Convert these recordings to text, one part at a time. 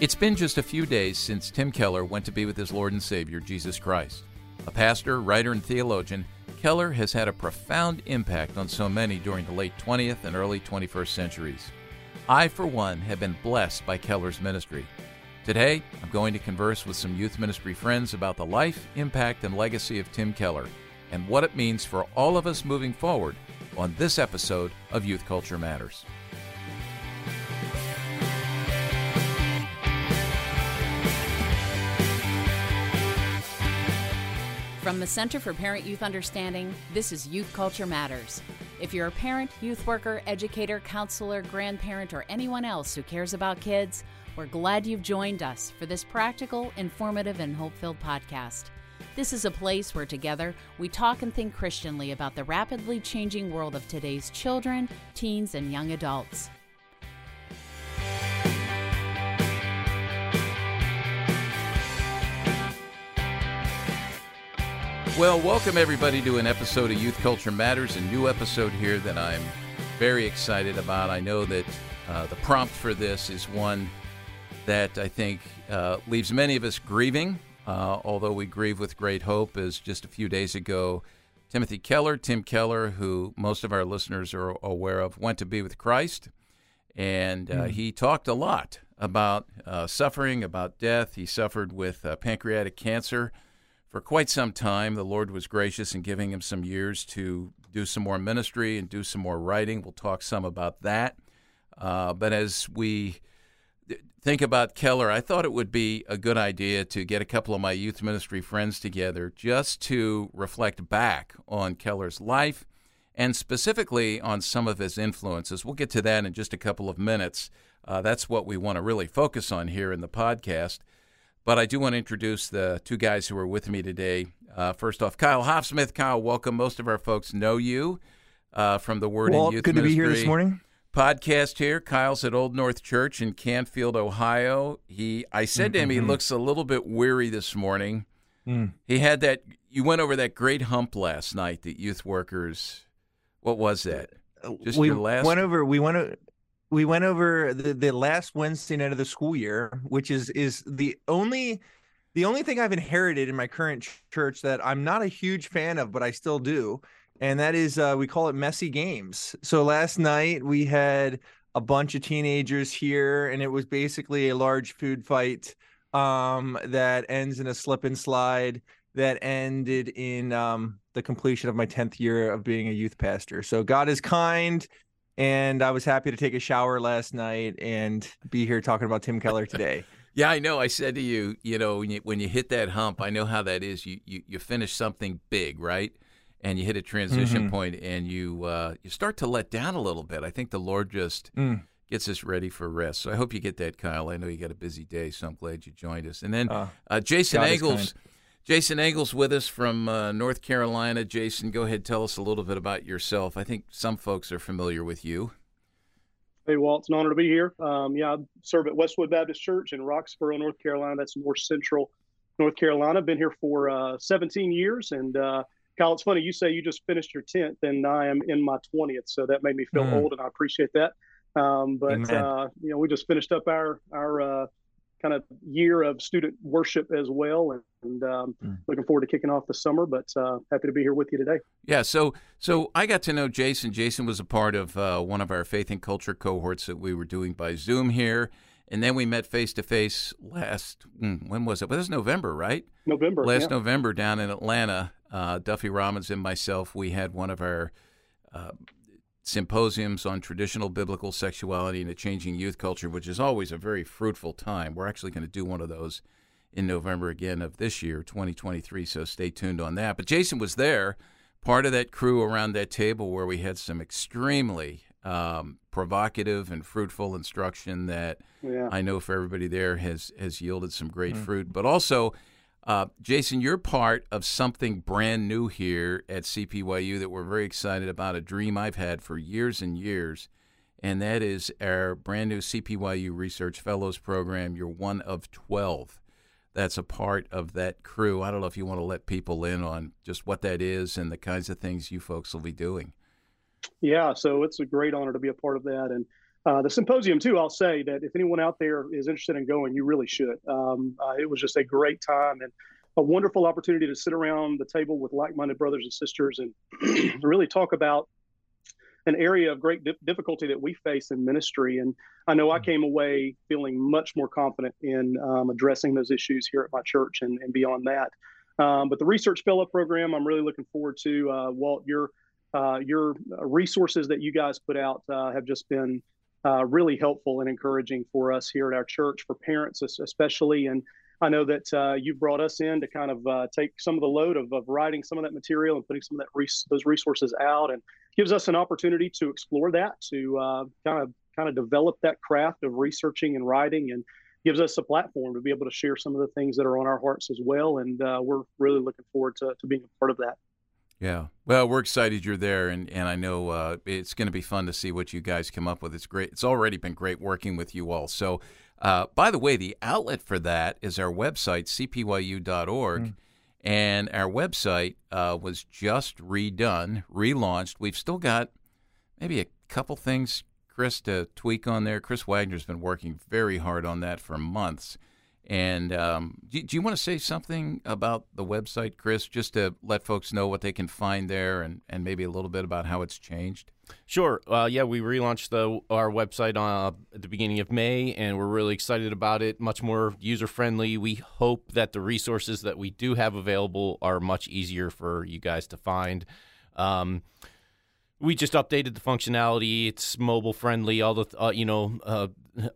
It's been just a few days since Tim Keller went to be with his Lord and Savior, Jesus Christ. A pastor, writer, and theologian, Keller has had a profound impact on so many during the late 20th and early 21st centuries. I, for one, have been blessed by Keller's ministry. Today, I'm going to converse with some youth ministry friends about the life, impact, and legacy of Tim Keller and what it means for all of us moving forward on this episode of Youth Culture Matters. From the Center for Parent Youth Understanding, this is Youth Culture Matters. If you're a parent, youth worker, educator, counselor, grandparent, or anyone else who cares about kids, we're glad you've joined us for this practical, informative, and hope filled podcast. This is a place where together we talk and think Christianly about the rapidly changing world of today's children, teens, and young adults. Well, welcome everybody to an episode of Youth Culture Matters, a new episode here that I'm very excited about. I know that uh, the prompt for this is one that I think uh, leaves many of us grieving, uh, although we grieve with great hope, as just a few days ago, Timothy Keller, Tim Keller, who most of our listeners are aware of, went to be with Christ. And mm. he talked a lot about uh, suffering, about death. He suffered with uh, pancreatic cancer for quite some time. The Lord was gracious in giving him some years to do some more ministry and do some more writing. We'll talk some about that. Uh, but as we think about Keller, I thought it would be a good idea to get a couple of my youth ministry friends together just to reflect back on Keller's life and specifically on some of his influences. We'll get to that in just a couple of minutes. Uh, that's what we want to really focus on here in the podcast. But I do want to introduce the two guys who are with me today. Uh, first off, Kyle Hofsmith. Kyle, welcome. Most of our folks know you uh, from the Word well, and Youth good Ministry to be here this morning. Podcast here. Kyle's at Old North Church in Canfield, Ohio. He, I said mm-hmm. to him, he mm-hmm. looks a little bit weary this morning. Mm. He had that. You went over that great hump last night. That youth workers. What was that? Just we your last. Went over. We went we went over the, the last Wednesday night of the school year, which is is the only the only thing I've inherited in my current church that I'm not a huge fan of, but I still do, and that is uh, we call it messy games. So last night we had a bunch of teenagers here, and it was basically a large food fight um, that ends in a slip and slide that ended in um, the completion of my 10th year of being a youth pastor. So God is kind and I was happy to take a shower last night and be here talking about Tim Keller today. yeah, I know. I said to you, you know, when you, when you hit that hump, I know how that is. You you, you finish something big, right? And you hit a transition mm-hmm. point and you uh, you start to let down a little bit. I think the Lord just mm. gets us ready for rest. So I hope you get that, Kyle. I know you got a busy day, so I'm glad you joined us. And then uh, uh, Jason God Engels Jason Engels with us from uh, North Carolina. Jason, go ahead, tell us a little bit about yourself. I think some folks are familiar with you. Hey, Walt, it's an honor to be here. Um, yeah, I serve at Westwood Baptist Church in Roxboro, North Carolina. That's more central North Carolina. Been here for uh, 17 years. And uh, Kyle, it's funny, you say you just finished your 10th, and I am in my 20th. So that made me feel mm. old, and I appreciate that. Um, but, uh, you know, we just finished up our, our, uh, kind of year of student worship as well, and, and um, mm. looking forward to kicking off the summer. But uh, happy to be here with you today. Yeah, so so I got to know Jason. Jason was a part of uh, one of our faith and culture cohorts that we were doing by Zoom here, and then we met face to face last. Hmm, when was it? Well, it was November, right? November. Last yeah. November down in Atlanta. Uh, Duffy Robbins and myself, we had one of our uh, symposiums on traditional biblical sexuality and a changing youth culture, which is always a very fruitful time. We're actually going to do one of those in November again of this year, 2023. So stay tuned on that. But Jason was there, part of that crew around that table where we had some extremely um, provocative and fruitful instruction that yeah. I know for everybody there has has yielded some great mm-hmm. fruit. But also uh, Jason, you're part of something brand new here at CPYU that we're very excited about, a dream I've had for years and years, and that is our brand new CPYU Research Fellows program. You're one of 12 that's a part of that crew. I don't know if you want to let people in on just what that is and the kinds of things you folks will be doing. Yeah, so it's a great honor to be a part of that. And uh, the symposium too. I'll say that if anyone out there is interested in going, you really should. Um, uh, it was just a great time and a wonderful opportunity to sit around the table with like-minded brothers and sisters and really talk about an area of great difficulty that we face in ministry. And I know I mm. came away feeling much more confident in um, addressing those issues here at my church and, and beyond that. Um, but the research fellow program, I'm really looking forward to. Uh, Walt, your uh, your resources that you guys put out uh, have just been uh, really helpful and encouraging for us here at our church, for parents especially. And I know that uh, you brought us in to kind of uh, take some of the load of, of writing some of that material and putting some of that res- those resources out, and gives us an opportunity to explore that, to kind of kind of develop that craft of researching and writing, and gives us a platform to be able to share some of the things that are on our hearts as well. And uh, we're really looking forward to, to being a part of that. Yeah. Well, we're excited you're there, and, and I know uh, it's going to be fun to see what you guys come up with. It's great. It's already been great working with you all. So, uh, by the way, the outlet for that is our website, cpyu.org. Mm. And our website uh, was just redone, relaunched. We've still got maybe a couple things, Chris, to tweak on there. Chris Wagner's been working very hard on that for months. And um, do, do, you want to say something about the website, Chris, just to let folks know what they can find there and, and maybe a little bit about how it's changed? Sure. Uh, yeah, we relaunched the, our website uh, at the beginning of May, and we're really excited about it. Much more user friendly. We hope that the resources that we do have available are much easier for you guys to find. Um, we just updated the functionality. It's mobile friendly. All the uh, you know uh,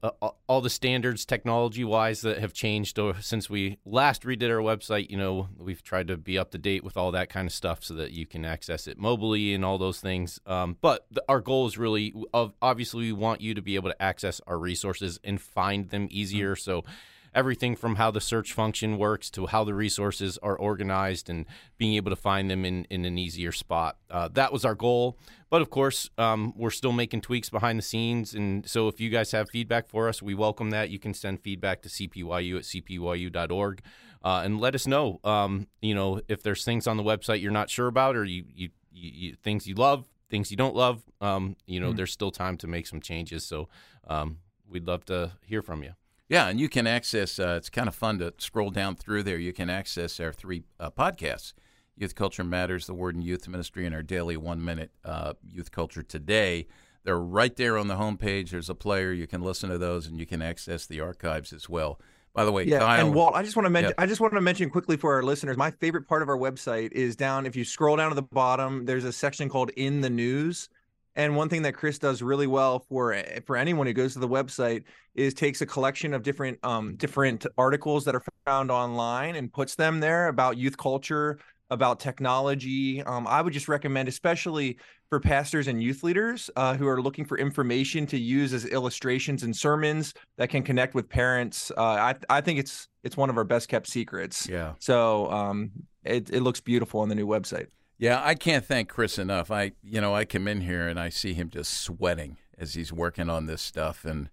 uh, all the standards technology wise that have changed since we last redid our website. You know we've tried to be up to date with all that kind of stuff so that you can access it mobily and all those things. Um, but the, our goal is really of obviously we want you to be able to access our resources and find them easier. Mm-hmm. So everything from how the search function works to how the resources are organized and being able to find them in, in an easier spot. Uh, that was our goal. But of course, um, we're still making tweaks behind the scenes. And so if you guys have feedback for us, we welcome that. You can send feedback to cpyu at cpyu.org. Uh, and let us know, um, you know, if there's things on the website you're not sure about or you, you, you, things you love, things you don't love, um, you know, mm-hmm. there's still time to make some changes. So um, we'd love to hear from you. Yeah, and you can access. Uh, it's kind of fun to scroll down through there. You can access our three uh, podcasts: Youth Culture Matters, the Word in Youth Ministry, and our daily one-minute uh, Youth Culture Today. They're right there on the homepage. There's a player. You can listen to those, and you can access the archives as well. By the way, yeah, Kyle, and Walt, I just want to mention. I just want to mention quickly for our listeners. My favorite part of our website is down. If you scroll down to the bottom, there's a section called "In the News." And one thing that Chris does really well for eh, for anyone who goes to the website is takes a collection of different um, different articles that are found online and puts them there about youth culture, about technology. Um, I would just recommend, especially for pastors and youth leaders uh, who are looking for information to use as illustrations and sermons that can connect with parents. Uh, I I think it's it's one of our best kept secrets. Yeah. So um, it it looks beautiful on the new website. Yeah, I can't thank Chris enough. I, you know, I come in here and I see him just sweating as he's working on this stuff. And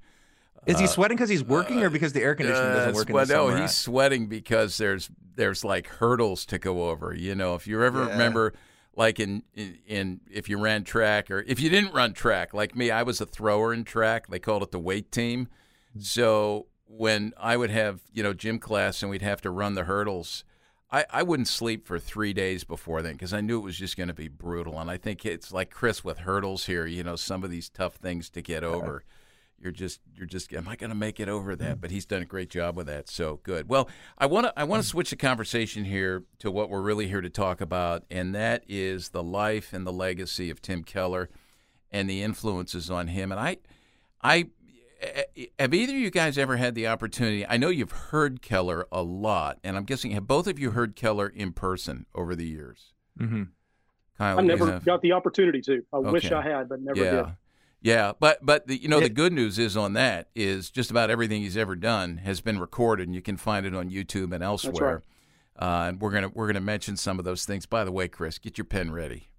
is he uh, sweating because he's working, uh, or because the air conditioning doesn't work? Well, no, he's sweating because there's there's like hurdles to go over. You know, if you ever yeah. remember, like in, in, in if you ran track or if you didn't run track, like me, I was a thrower in track. They called it the weight team. So when I would have you know gym class and we'd have to run the hurdles I, I wouldn't sleep for three days before then because I knew it was just going to be brutal. And I think it's like Chris with hurdles here. You know, some of these tough things to get over. You're just you're just am I going to make it over that? Mm. But he's done a great job with that. So good. Well, I want to I want to mm. switch the conversation here to what we're really here to talk about, and that is the life and the legacy of Tim Keller and the influences on him. And I I have either of you guys ever had the opportunity? I know you've heard Keller a lot, and I'm guessing have both of you heard Keller in person over the years? Mm-hmm. Kyle, I never got the opportunity to. I okay. wish I had, but never yeah. did. Yeah, but but the, you know the good news is on that is just about everything he's ever done has been recorded, and you can find it on YouTube and elsewhere. Right. Uh, and we're gonna we're gonna mention some of those things. By the way, Chris, get your pen ready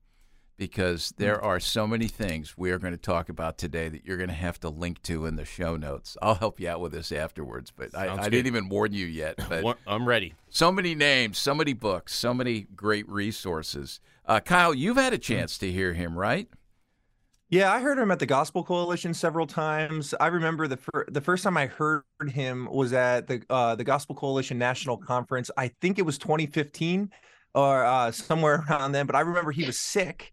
because there mm. are so many things we are going to talk about today that you're going to have to link to in the show notes. I'll help you out with this afterwards, but I, I, didn't even warn you yet. But I'm ready. So many names, so many books, so many great resources. Uh, Kyle, you've had a chance to hear him, right? Yeah, I heard him at the Gospel Coalition several times. I remember the fir- the first time I heard him was at the uh, the Gospel Coalition National Conference. I think it was 2015 or uh, somewhere around then. But I remember he was sick, and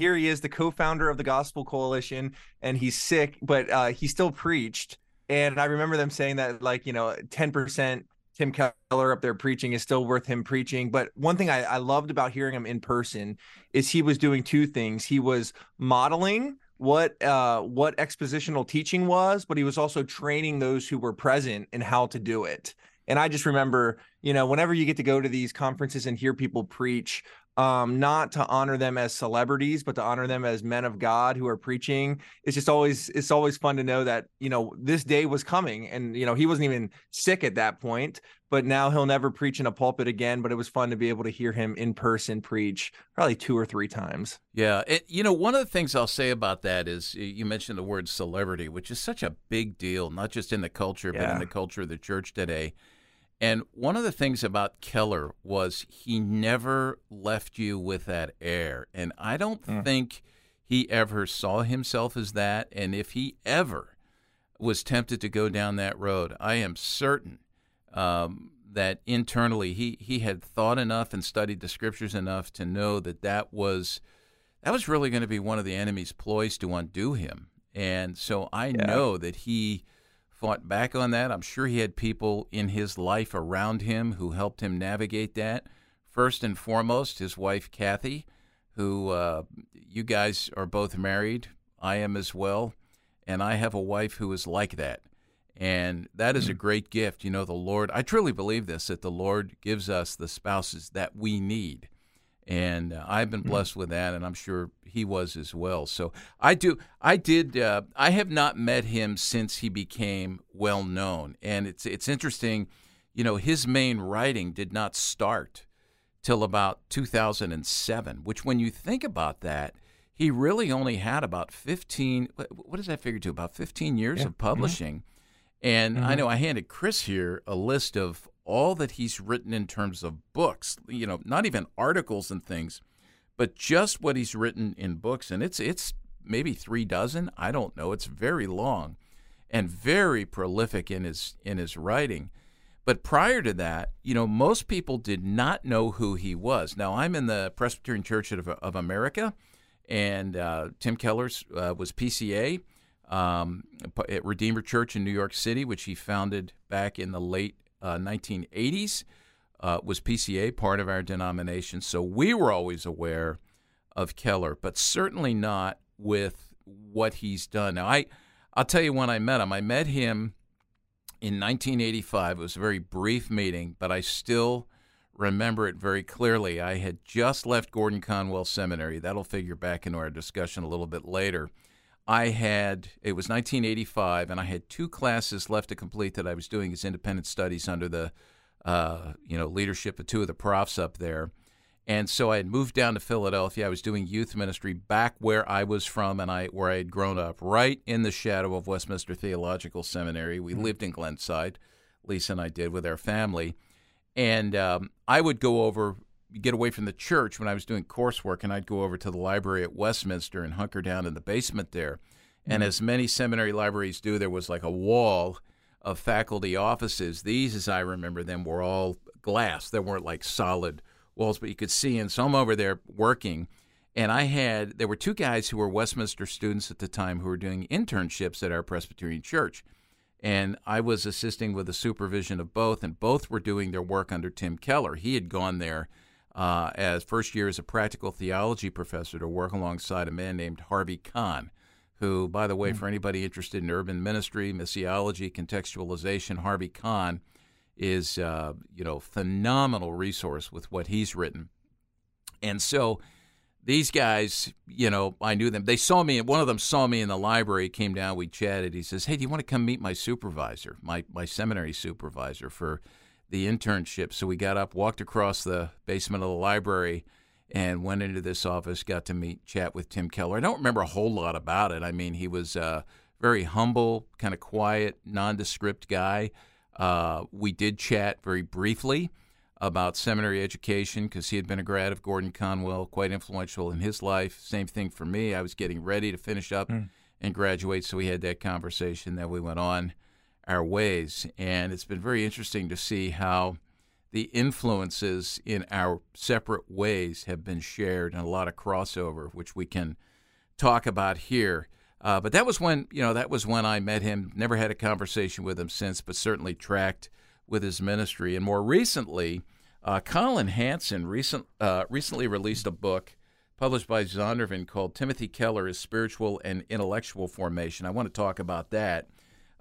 here he is, the co-founder of the Gospel Coalition, and he's sick, but uh, he still preached. And I remember them saying that, like, you know, 10% Tim Keller up there preaching is still worth him preaching. But one thing I, I loved about hearing him in person is he was doing two things. He was modeling what uh, what expositional teaching was, but he was also training those who were present in how to do it. And I just remember, you know, whenever you get to go to these conferences and hear people preach, um, not to honor them as celebrities, but to honor them as men of God who are preaching. It's just always it's always fun to know that you know this day was coming, and you know he wasn't even sick at that point, but now he'll never preach in a pulpit again. But it was fun to be able to hear him in person preach, probably two or three times. Yeah, it, you know one of the things I'll say about that is you mentioned the word celebrity, which is such a big deal, not just in the culture, yeah. but in the culture of the church today. And one of the things about Keller was he never left you with that air. And I don't mm. think he ever saw himself as that. And if he ever was tempted to go down that road, I am certain um, that internally he, he had thought enough and studied the scriptures enough to know that that was that was really going to be one of the enemy's ploys to undo him. And so I yeah. know that he fought back on that. I'm sure he had people in his life around him who helped him navigate that. First and foremost, his wife, Kathy, who uh, you guys are both married. I am as well. And I have a wife who is like that. And that is a mm. great gift. You know, the Lord, I truly believe this, that the Lord gives us the spouses that we need and uh, I've been hmm. blessed with that, and I'm sure he was as well. So I do, I did, uh, I have not met him since he became well known, and it's it's interesting, you know, his main writing did not start till about 2007, which when you think about that. He really only had about 15, what does that figure to? About 15 years yeah. of mm-hmm. publishing. Mm-hmm. And mm-hmm. I know I handed Chris here a list of all that he's written in terms of books, you know, not even articles and things, but just what he's written in books. And it's it's maybe three dozen. I don't know. It's very long and very prolific in his in his writing. But prior to that, you know, most people did not know who he was. Now, I'm in the Presbyterian Church of, of America, and uh, Tim Keller's uh, was PCA um, at Redeemer Church in New York City, which he founded back in the late uh, 1980s. Uh, was PCA part of our denomination, so we were always aware of Keller, but certainly not with what he's done. Now, I, I'll tell you when I met him. I met him in 1985. It was a very brief meeting, but I still remember it very clearly. I had just left Gordon Conwell Seminary. That'll figure back into our discussion a little bit later. I had it was 1985, and I had two classes left to complete that I was doing as independent studies under the uh, you know leadership of two of the profs up there. And so I had moved down to Philadelphia. I was doing youth ministry back where I was from and I where I had grown up, right in the shadow of Westminster Theological Seminary. We mm-hmm. lived in Glenside, Lisa and I did with our family. And um, I would go over get away from the church when I was doing coursework, and I'd go over to the library at Westminster and hunker down in the basement there. Mm-hmm. And as many seminary libraries do, there was like a wall of faculty offices. These, as I remember them, were all glass. They weren't like solid walls, but you could see. And some over there working. And I had, there were two guys who were Westminster students at the time who were doing internships at our Presbyterian church. And I was assisting with the supervision of both, and both were doing their work under Tim Keller. He had gone there uh, as first year as a practical theology professor to work alongside a man named Harvie Conn, who, by the way, mm-hmm. for anybody interested in urban ministry, missiology, contextualization, Harvie Conn is uh, you know phenomenal resource with what he's written. And so these guys, you know, I knew them. They saw me. One of them saw me in the library. Came down. We chatted. He says, "Hey, do you want to come meet my supervisor, my my seminary supervisor for?" The internship. So we got up, walked across the basement of the library, and went into this office. Got to meet, chat with Tim Keller. I don't remember a whole lot about it. I mean, he was a very humble, kind of quiet, nondescript guy. Uh, we did chat very briefly. about seminary education because he had been a grad of Gordon Conwell, quite influential in his life. Same thing for me. I was getting ready to finish up mm. and graduate, so we had that conversation. that we went on our ways, and it's been very interesting to see how the influences in our separate ways have been shared and a lot of crossover, which we can talk about here. Uh, but that was when you know that was when I met him. Never had a conversation with him since, but certainly tracked with his ministry. And more recently, uh, Collin Hansen recent, uh, recently released a book published by Zondervan called Timothy Keller: His Spiritual and Intellectual Formation. I want to talk about that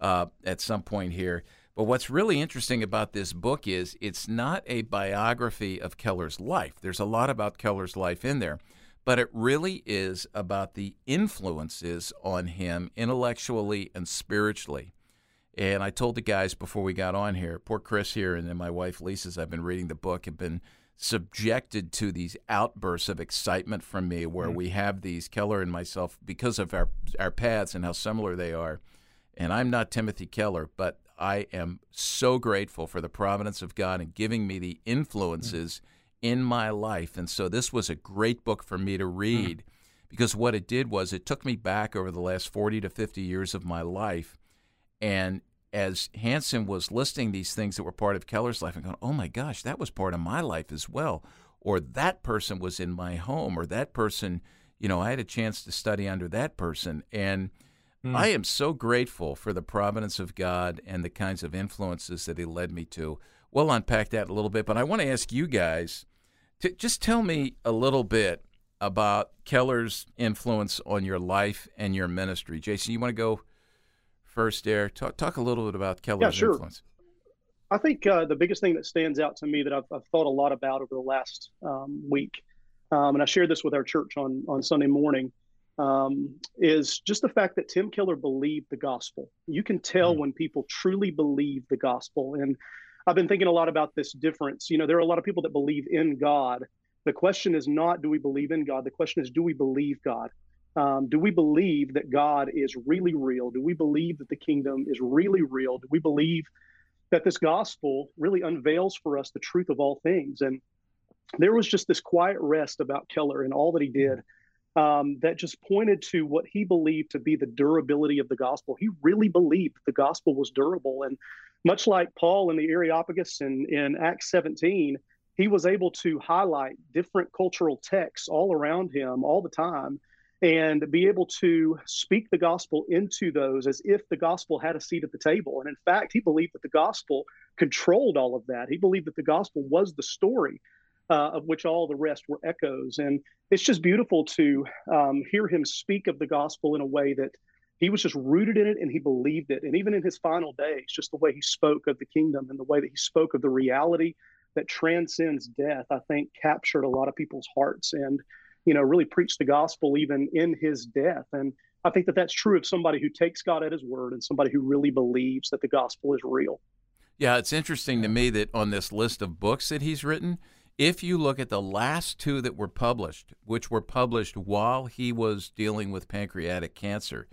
uh, at some point here. But what's really interesting about this book is it's not a biography of Keller's life. There's a lot about Keller's life in there, but it really is about the influences on him intellectually and spiritually. And I told the guys before we got on here, poor Chris here, and then my wife Lisa's, I've been reading the book, have been subjected to these outbursts of excitement from me where mm-hmm. we have these, Keller and myself, because of our, our paths and how similar they are. And I'm not Timothy Keller, but I am so grateful for the providence of God and giving me the influences mm-hmm. in my life. And so this was a great book for me to mm. read mm-hmm. because what it did was it took me back over the last 40 to 50 years of my life and as Hansen was listing these things that were part of Keller's life and going, oh my gosh, that was part of my life as well. Or that person was in my home, or that person, you know, I had a chance to study under that person. And mm. I am so grateful for the providence of God and the kinds of influences that He led me to. We'll unpack that a little bit, but I want to ask you guys to just tell me a little bit about Keller's influence on your life and your ministry. Jason, you want to go first there. Talk, talk a little bit about Keller's yeah, sure. influence. I think uh, the biggest thing that stands out to me that I've, I've thought a lot about over the last um, week, um, and I shared this with our church on on Sunday morning, um, is just the fact that Tim Keller believed the gospel. You can tell mm when people truly believe the gospel, and I've been thinking a lot about this difference. You know, there are a lot of people that believe in God. The question is not do we believe in God. The question is do we believe God. Um, do we believe that God is really real? Do we believe that the kingdom is really real? Do we believe that this gospel really unveils for us the truth of all things? And there was just this quiet rest about Keller and all that he did um, that just pointed to what he believed to be the durability of the gospel. He really believed the gospel was durable. And much like Paul in the Areopagus in, in Acts 17, he was able to highlight different cultural texts all around him all the time and be able to speak the gospel into those as if the gospel had a seat at the table. And in fact, he believed that the gospel controlled all of that. He believed that the gospel was the story uh, of which all the rest were echoes. And it's just beautiful to um, hear him speak of the gospel in a way that he was just rooted in it and he believed it. And even in his final days, just the way he spoke of the kingdom and the way that he spoke of the reality that transcends death, I think captured a lot of people's hearts. And you know, really preached the gospel even in his death. And I think that that's true of somebody who takes God at his word and somebody who really believes that the gospel is real. Yeah, it's interesting to me that on this list of books that he's written, if you look at the last two that were published, which were published while he was dealing with pancreatic cancer,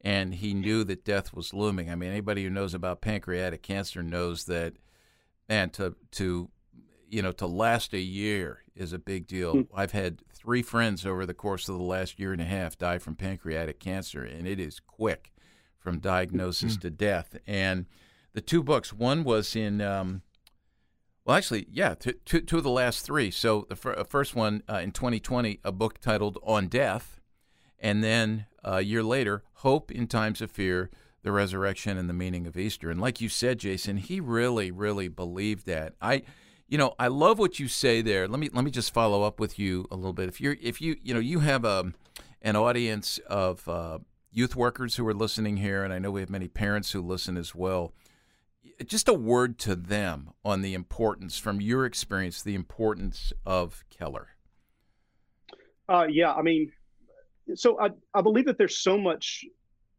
and he knew that death was looming. I mean, anybody who knows about pancreatic cancer knows that, and to to you know, to last a year is a big deal. Mm. I've had three friends over the course of the last year and a half die from pancreatic cancer, and it is quick from diagnosis mm. to death. And the two books, one was in, um, well, actually, yeah, two, two, two of the last three. So the fir- uh, first one uh, in 2020, a book titled On Death, and then uh, a year later, Hope in Times of Fear the resurrection and the meaning of Easter. And like you said, Jason, he really, really believed that. I you know, I love what you say there. Let me let me just follow up with you a little bit. If you're if you you know you have a um, an audience of uh, youth workers who are listening here, and I know we have many parents who listen as well. Just a word to them on the importance, from your experience, the importance of Keller. Uh, yeah, I mean, so I, I believe that there's so much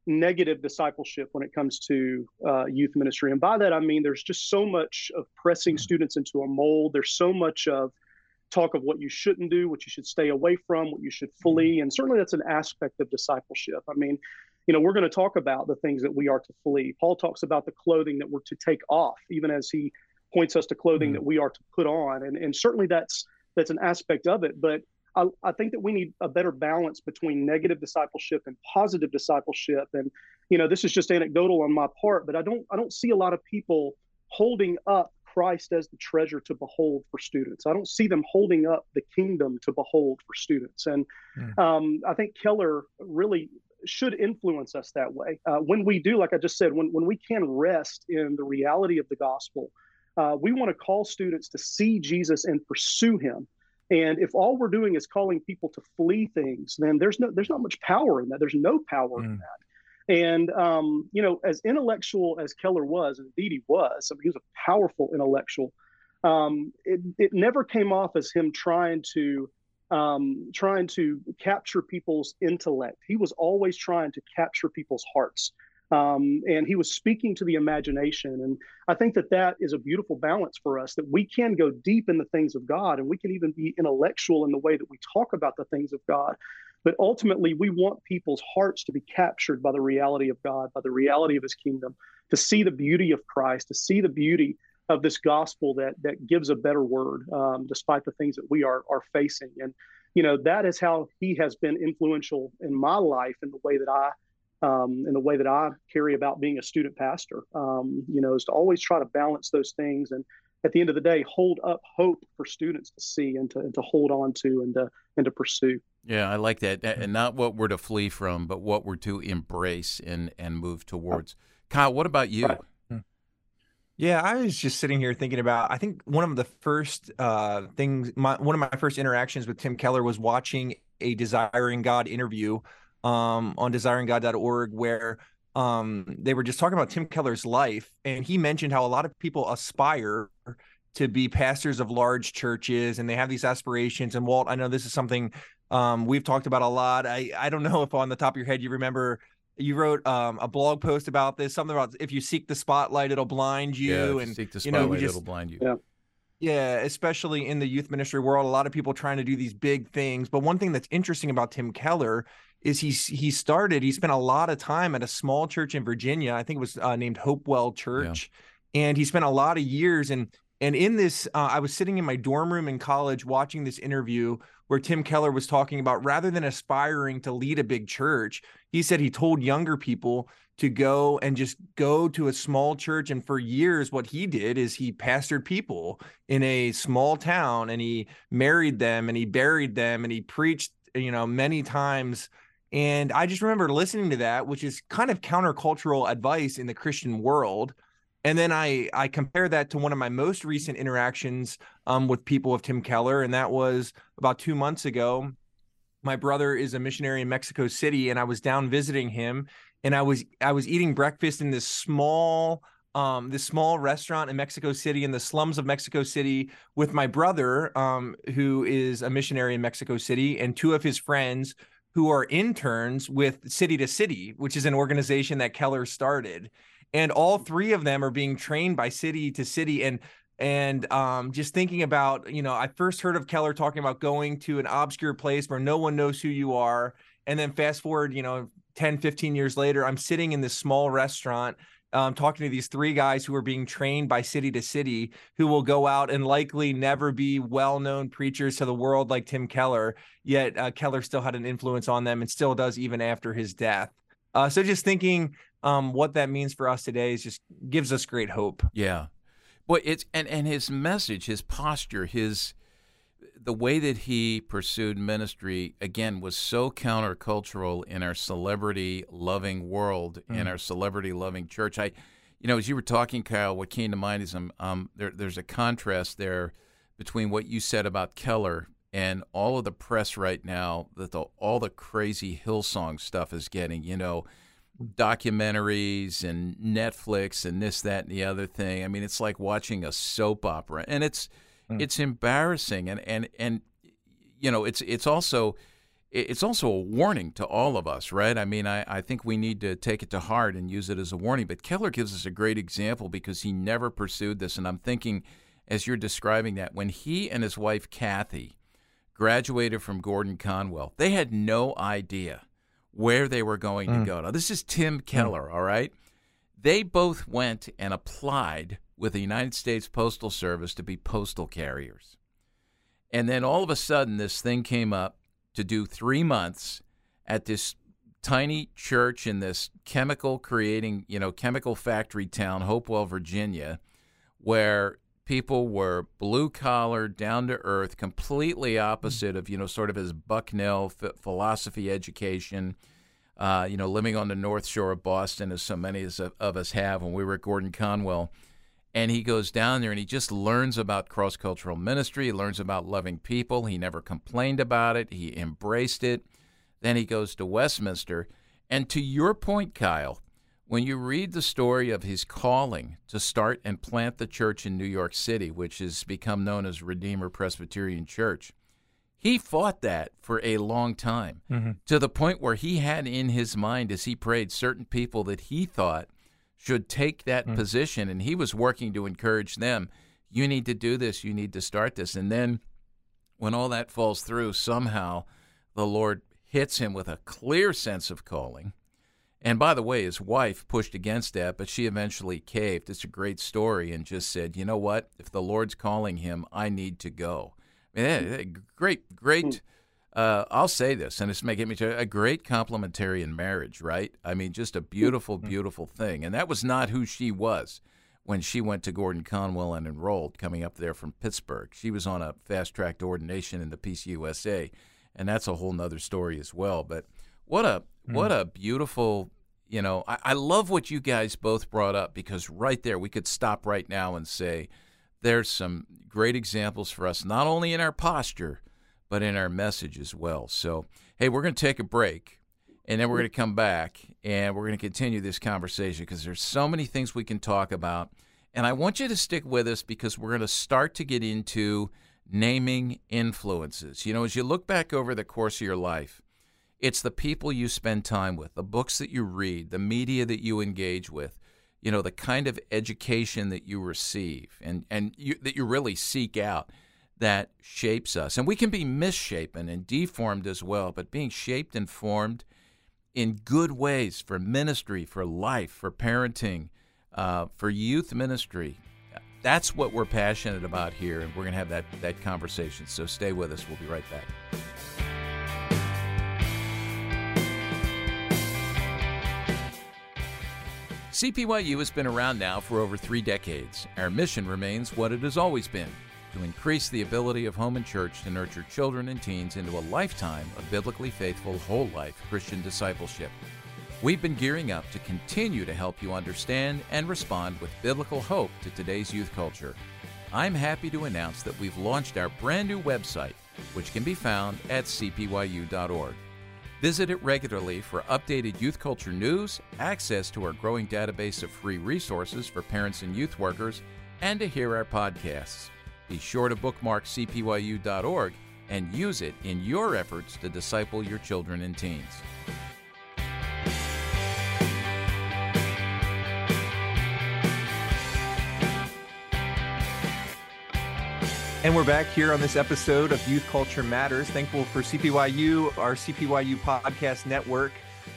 negative discipleship when it comes to uh, youth ministry. And by that, I mean there's just so much of pressing students into a mold. There's so much of talk of what you shouldn't do, what you should stay away from, what you should flee. And certainly that's an aspect of discipleship. I mean, you know, we're going to talk about the things that we are to flee. Paul talks about the clothing that we're to take off, even as he points us to clothing Mm. that we are to put on, and and certainly that's that's an aspect of it. But I, I think that we need a better balance between negative discipleship and positive discipleship. And you know, this is just anecdotal on my part, but I don't I don't see a lot of people holding up Christ as the treasure to behold for students. I don't see them holding up the kingdom to behold for students. And Mm. um, I think Keller really should influence us that way. Uh, when we do, like I just said, when, when we can rest in the reality of the gospel, uh, we want to call students to see Jesus and pursue him. And if all we're doing is calling people to flee things, then there's no there's not much power in that. There's no power in Mm. that. And um, you know, as intellectual as Keller was, and indeed he was, I mean, he was a powerful intellectual. Um, it, it never came off as him trying to um, trying to capture people's intellect. He was always trying to capture people's hearts. Um, and he was speaking to the imagination. And I think that that is a beautiful balance for us that we can go deep in the things of God and we can even be intellectual in the way that we talk about the things of God. But ultimately, we want people's hearts to be captured by the reality of God, by the reality of his kingdom, to see the beauty of Christ, to see the beauty of this gospel that that gives a better word, um, despite the things that we are are facing. And you know that is how he has been influential in my life in the way that I um, in the way that I carry about being a student pastor. Um, you know, is to always try to balance those things and at the end of the day hold up hope for students to see and to, and to hold on to and to and to pursue. Yeah, I like that. And not what we're to flee from, but what we're to embrace and, and move towards. Kyle, what about you? Right. Yeah, I was just sitting here thinking about. I think one of the first uh, things, my one of my first interactions with Tim Keller was watching a Desiring God interview um, on desiringgod.org, where um, they were just talking about Tim Keller's life, and he mentioned how a lot of people aspire to be pastors of large churches, and they have these aspirations. And Walt, I know this is something um, we've talked about a lot. I I don't know if on the top of your head you remember you wrote um, a blog post about this, something about if you seek the spotlight, it'll blind you, yeah, if you and seek the you know, we spotlight, just- it'll blind you. Yeah. yeah, especially in the youth ministry world, a lot of people trying to do these big things. But one thing that's interesting about Tim Keller is he's he started. He spent a lot of time at a small church in Virginia. I think it was uh, named Hopewell Church, and he spent a lot of years. And and in this, uh, I was sitting in my dorm room in college watching this interview where Tim Keller was talking about rather than aspiring to lead a big church, he said he told younger people to go and just go to a small church. And for years, what he did is he pastored people in a small town and he married them and he buried them and he preached, you know, many times. And I just remember listening to that, which is kind of countercultural advice in the Christian world. And then I I compare that to one of my most recent interactions um, with people of Tim Keller, and that was about two months ago. My brother is a missionary in Mexico City, and I was down visiting him, and I was I was eating breakfast in this small um this small restaurant in Mexico City in the slums of Mexico City with my brother um who is a missionary in Mexico City and two of his friends who are interns with City to City, which is an organization that Keller started. And all three of them are being trained by City to City and and um, just thinking about, you know, I first heard of Keller talking about going to an obscure place where no one knows who you are. And then fast forward, you know, 10, 15 years later, I'm sitting in this small restaurant um, talking to these three guys who are being trained by city to city, who will go out and likely never be well known preachers to the world like Tim Keller. Yet uh, Keller still had an influence on them and still does even after his death. Uh, so just thinking um, what that means for us today is just gives us great hope. Yeah. Well, it's and, and his message, his posture, his the way that he pursued ministry again was so countercultural in our celebrity loving world, in Mm. our celebrity loving church. I, you know, as you were talking, Kyle, what came to mind is um, um there, there's a contrast there between what you said about Keller and all of the press right now that the, all the crazy Hillsong stuff is getting. You know, documentaries and Netflix and this, that, and the other thing. I mean, it's like watching a soap opera, and it's Mm. it's embarrassing, and and and you know, it's it's also it's also a warning to all of us, right? I mean, I, I think we need to take it to heart and use it as a warning. But Keller gives us a great example because he never pursued this, and I'm thinking, as you're describing that, when he and his wife Kathy graduated from Gordon Conwell, they had no idea where they were going Mm. to go. Now, this is Tim Keller, all right? They both went and applied with the United States Postal Service to be postal carriers. And then all of a sudden, this thing came up to do three months at this tiny church in this chemical creating, you know, chemical factory town, Hopewell, Virginia, where people were blue collar, down to earth, completely opposite of, you know, sort of his Bucknell philosophy education. Uh, you know, living on the North Shore of Boston, as so many of us have when we were at Gordon Conwell. And he goes down there and he just learns about cross cultural ministry. He learns about loving people. He never complained about it, he embraced it. Then he goes to Westminster. And to your point, Kyle, when you read the story of his calling to start and plant the church in New York City, which has become known as Redeemer Presbyterian Church, he fought that for a long time mm-hmm. to the point where he had in his mind, as he prayed, certain people that he thought should take that mm-hmm. position. And he was working to encourage them you need to do this, you need to start this. And then when all that falls through, somehow the Lord hits him with a clear sense of calling. And by the way, his wife pushed against that, but she eventually caved. It's a great story and just said, you know what? If the Lord's calling him, I need to go. I mean, great, great. Uh, I'll say this, and it's making me to a great complementarian marriage, right? I mean, just a beautiful, mm-hmm. beautiful thing. And that was not who she was when she went to Gordon Conwell and enrolled, coming up there from Pittsburgh. She was on a fast tracked ordination in the PCUSA and that's a whole nother story as well. But what a mm. what a beautiful you know I, I love what you guys both brought up because right there we could stop right now and say there's some great examples for us not only in our posture but in our message as well. So hey, we're going to take a break. And then we're going to come back and we're going to continue this conversation because there's so many things we can talk about. And I want you to stick with us because we're going to start to get into naming influences. You know, as you look back over the course of your life, it's the people you spend time with, the books that you read, the media that you engage with, you know, the kind of education that you receive and, and you, that you really seek out that shapes us. And we can be misshapen and deformed as well, but being shaped and formed in good ways for ministry, for life, for parenting, uh, for youth ministry, that's what we're passionate about here, and we're going to have that, that conversation. So stay with us. We'll be right back. CPYU has been around now for over three decades. Our mission remains what it has always been to increase the ability of home and church to nurture children and teens into a lifetime of biblically faithful, whole life Christian discipleship. We've been gearing up to continue to help you understand and respond with biblical hope to today's youth culture. I'm happy to announce that we've launched our brand new website, which can be found at cpyu.org. Visit it regularly for updated youth culture news, access to our growing database of free resources for parents and youth workers, and to hear our podcasts. Be sure to bookmark cpyu.org and use it in your efforts to disciple your children and teens. And we're back here on this episode of Youth Culture Matters. Thankful for CPYU, our CPYU podcast network.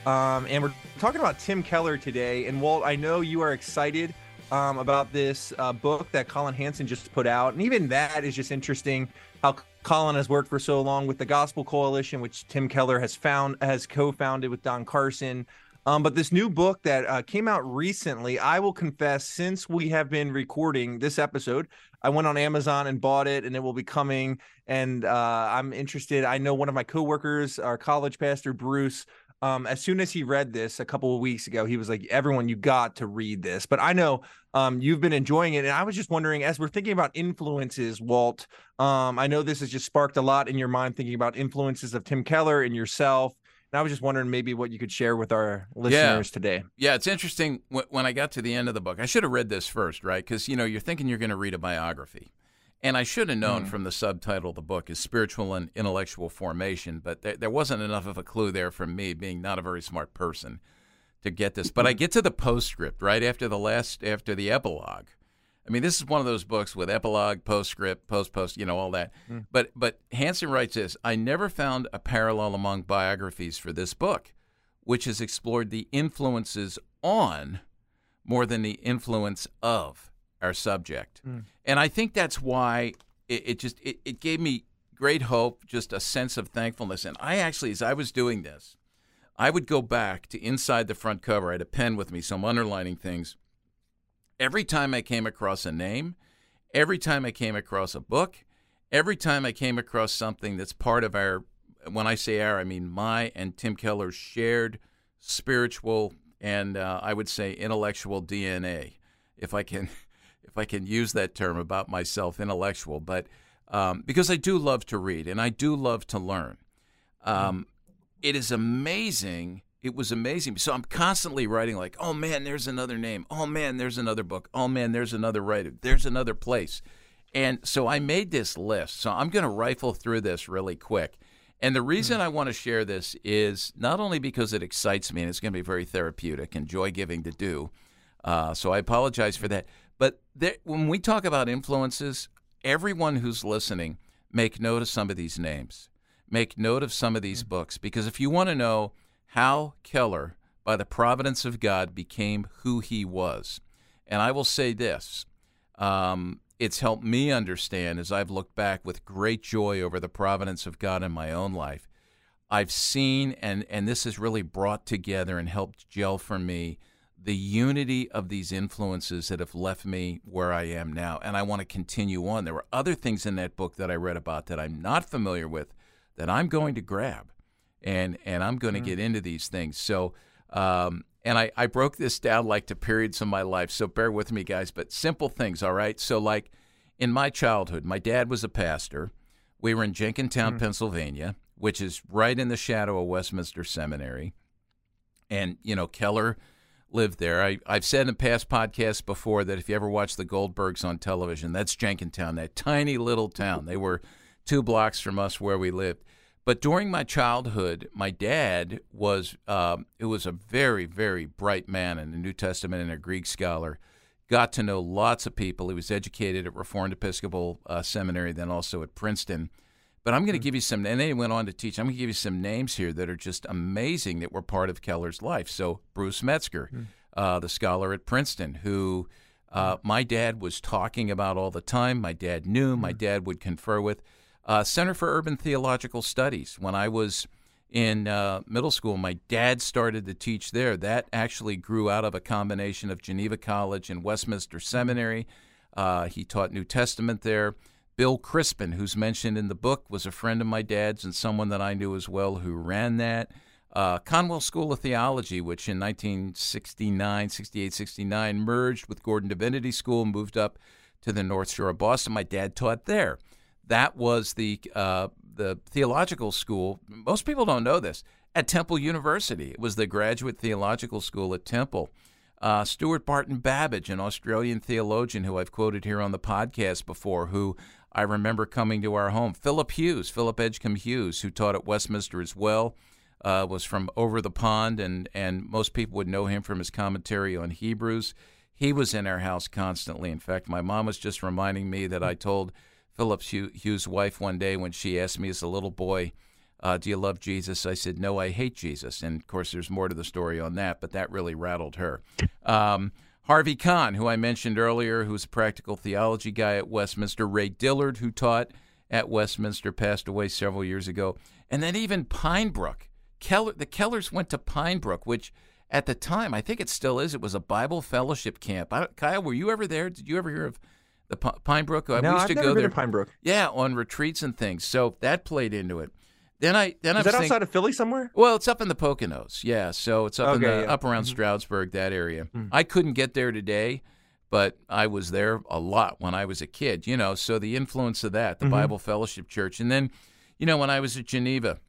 Um, and we're talking about Tim Keller today. And Walt, I know you are excited um, about this uh, book that Collin Hansen just put out. And even that is just interesting how Collin has worked for so long with the Gospel Coalition, which Tim Keller has found has co-founded with Don Carson. Um, but this new book that uh, came out recently, I will confess, since we have been recording this episode, I went on Amazon and bought it, and it will be coming. And uh, I'm interested. I know one of my coworkers, our college pastor, Bruce. Um, as soon as he read this a couple of weeks ago, he was like, "Everyone, you got to read this." But I know um, you've been enjoying it, and I was just wondering, as we're thinking about influences, Walt. Um, I know this has just sparked a lot in your mind, thinking about influences of Tim Keller and yourself. And I was just wondering maybe what you could share with our listeners yeah. today. Yeah, it's interesting. When I got to the end of the book, I should have read this first, right? Because, you know, you're thinking you're going to read a biography. And I should have known mm. from the subtitle of the book is Spiritual and Intellectual Formation, but there, there wasn't enough of a clue there from me, being not a very smart person, to get this. But I get to the postscript right after the last, after the epilogue. I mean, this is one of those books with epilogue, postscript, post post, you know, all that. Mm. But but Hansen writes this: I never found a parallel among biographies for this book, which has explored the influences on more than the influence of our subject. Mm. And I think that's why it, it just it, it gave me great hope, just a sense of thankfulness. And I actually, as I was doing this, I would go back to inside the front cover. I had a pen with me, so I'm underlining things. Every time I came across a name, every time I came across a book, every time I came across something that's part of our, when I say our, I mean my and Tim Keller's shared spiritual and uh, I would say intellectual DNA, if I can, if I can use that term about myself, intellectual. But um, because I do love to read and I do love to learn, um, it is amazing. It was amazing. So I'm constantly writing like, oh man, there's another name. Oh man, there's another book. Oh man, there's another writer. There's another place. And so I made this list. So I'm going to rifle through this really quick. And the reason mm. I want to share this is not only because it excites me and it's going to be very therapeutic and joy giving to do. Uh, so I apologize for that. But there, when we talk about influences, everyone who's listening, make note of some of these names. Make note of some of these mm. books because if you want to know how Keller, by the providence of God, became who he was, and I will say this um, it's helped me understand as I've looked back with great joy over the providence of God in my own life. I've seen, and, and this has really brought together and helped gel for me the unity of these influences that have left me where I am now. And I want to continue on. There were other things in that book that I read about that I'm not familiar with that I'm going to grab. And, and I'm going to mm-hmm. get into these things. So, um, and I, I broke this down like to periods of my life. So bear with me, guys, but simple things, all right? So, like in my childhood, my dad was a pastor. We were in Jenkintown, mm. Pennsylvania, which is right in the shadow of Westminster Seminary. And, you know, Keller lived there. I, I've said in past podcasts before that if you ever watch the Goldbergs on television, that's Jenkintown, that tiny little town. They were two blocks from us where we lived. But during my childhood, my dad was um, it was a very very bright man in the New Testament and a Greek scholar. Got to know lots of people. He was educated at Reformed Episcopal uh, Seminary, then also at Princeton. But I'm going to mm-hmm. give you some, and then he went on to teach. I'm going to give you some names here that are just amazing that were part of Keller's life. So Bruce Metzger, mm-hmm. uh, the scholar at Princeton, who uh, my dad was talking about all the time. My dad knew. My dad would confer with uh, Center for Urban Theological Studies. When I was in uh, middle school, my dad started to teach there. That actually grew out of a combination of Geneva College and Westminster Seminary. Uh, he taught New Testament there. Bill Crispin, who's mentioned in the book, was a friend of my dad's and someone that I knew as well who ran that. Uh, Conwell School of Theology, which in 1969, 68, 69 merged with Gordon Divinity School, and moved up to the North Shore of Boston. My dad taught there. That was the uh, the theological school. Most people don't know this at Temple University. It was the graduate theological school at Temple. Uh, Stuart Barton Babbage, an Australian theologian who I've quoted here on the podcast before, who I remember coming to our home. Philip Hughes, Philip Edgcumbe Hughes, who taught at Westminster as well, uh, was from over the pond, and, and most people would know him from his commentary on Hebrews. He was in our house constantly. In fact, my mom was just reminding me that I told Philip Hughes' wife one day when she asked me as a little boy, uh, Do you love Jesus? I said, No, I hate Jesus. And of course, there's more to the story on that, but that really rattled her. Um, Harvie Conn, who I mentioned earlier, who's a practical theology guy at Westminster. Ray Dillard, who taught at Westminster, passed away several years ago. And then even Pinebrook. Keller, the Kellers went to Pinebrook, which at the time, I think it still is, it was a Bible fellowship camp. Kyle, were you ever there? Did you ever hear of the P- Pinebrook. Uh, no, we used I've to never go been there. To Pinebrook. Yeah, on retreats and things. So that played into it. Then I then I Is that thinking, outside of Philly somewhere? Well, it's up in the Poconos. Yeah, so it's up okay, in the, yeah. up around mm-hmm. Stroudsburg, that area. Mm-hmm. I couldn't get there today, but I was there a lot when I was a kid. You know, so the influence of that, the mm-hmm. Bible Fellowship Church, and then, you know, when I was at Geneva.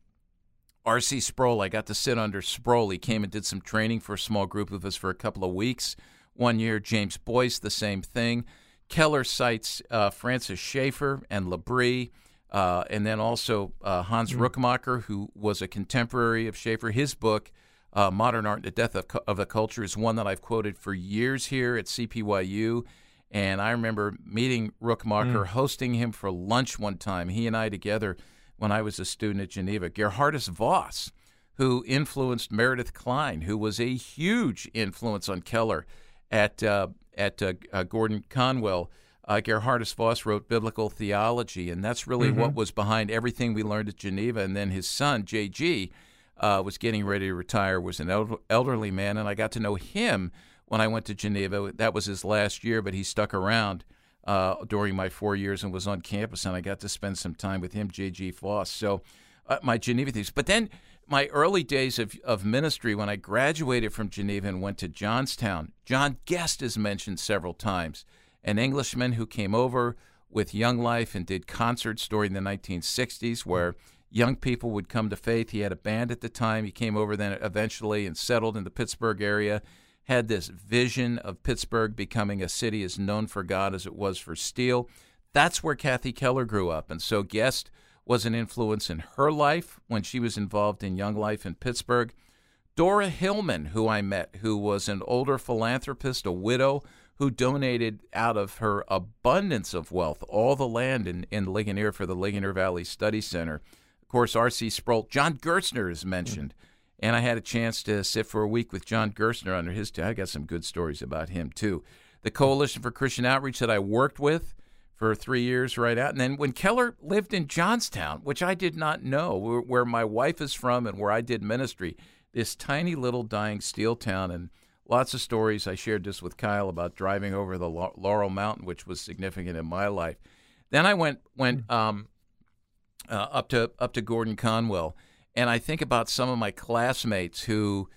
R.C. Sproul, I got to sit under Sproul. He came and did some training for a small group of us for a couple of weeks. One year, James Boice, the same thing. Keller cites uh, Francis Schaeffer and L'Abri, uh, and then also uh, Hans mm. Rookmaaker, who was a contemporary of Schaeffer. His book, uh, Modern Art and the Death of, of, the Culture, is one that I've quoted for years here at CPYU. And I remember meeting Rookmaaker, mm. hosting him for lunch one time, he and I together when I was a student at Geneva. Geerhardus Vos, who influenced Meredith Kline, who was a huge influence on Keller at uh, at uh, uh, Gordon Conwell. Uh, Geerhardus Vos wrote biblical theology, and that's really Mm-hmm. what was behind everything we learned at Geneva. And then his son, J.G., uh, was getting ready to retire, was an elder- elderly man, and I got to know him when I went to Geneva. That was his last year, but he stuck around uh, during my four years and was on campus, and I got to spend some time with him, J.G. Vos. So uh, my Geneva things. But then my early days of, of ministry, when I graduated from Geneva and went to Johnstown, John Guest is mentioned several times, an Englishman who came over with Young Life and did concerts during the 1960s where young people would come to faith. He had a band at the time. He came over then eventually and settled in the Pittsburgh area had this vision of Pittsburgh becoming a city as known for God as it was for steel. That's where Kathy Keller grew up. And so Guest was an influence in her life when she was involved in Young Life in Pittsburgh. Dora Hillman, who I met, who was an older philanthropist, a widow, who donated out of her abundance of wealth all the land in, in Ligonier for the Ligonier Valley Study Center. Of course, R.C. Sproul. John Gerstner is mentioned. Mm-hmm. And I had a chance to sit for a week with John Gerstner under his. I got some good stories about him too. The Coalition for Christian Outreach that I worked with for three years, right out. And then when Keller lived in Johnstown, which I did not know, where, where my wife is from and where I did ministry, this tiny little dying steel town, and lots of stories. I shared this with Kyle about driving over the Laurel Mountain, which was significant in my life. Then I went went um, uh, up to up to Gordon Conwell and I think about some of my classmates who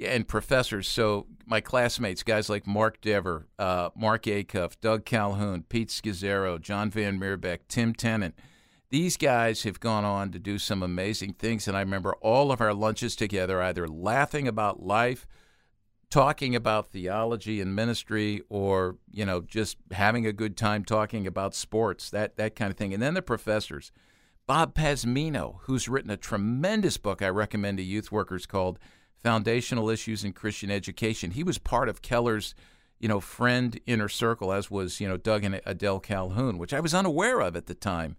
and professors. So my classmates, guys like Mark Dever, uh, Mark Acuff, Doug Calhoun, Pete Scazzero, John Van Meerbeck, Tim Tennent. These guys have gone on to do some amazing things, and I remember all of our lunches together, either laughing about life, talking about theology and ministry, or you know just having a good time talking about sports, that that kind of thing. And then the professors. Bob Pazmino, who's written a tremendous book I recommend to youth workers called Foundational Issues in Christian Education. He was part of Keller's, you know, friend inner circle, as was, you know, Doug and Adele Calhoun, which I was unaware of at the time.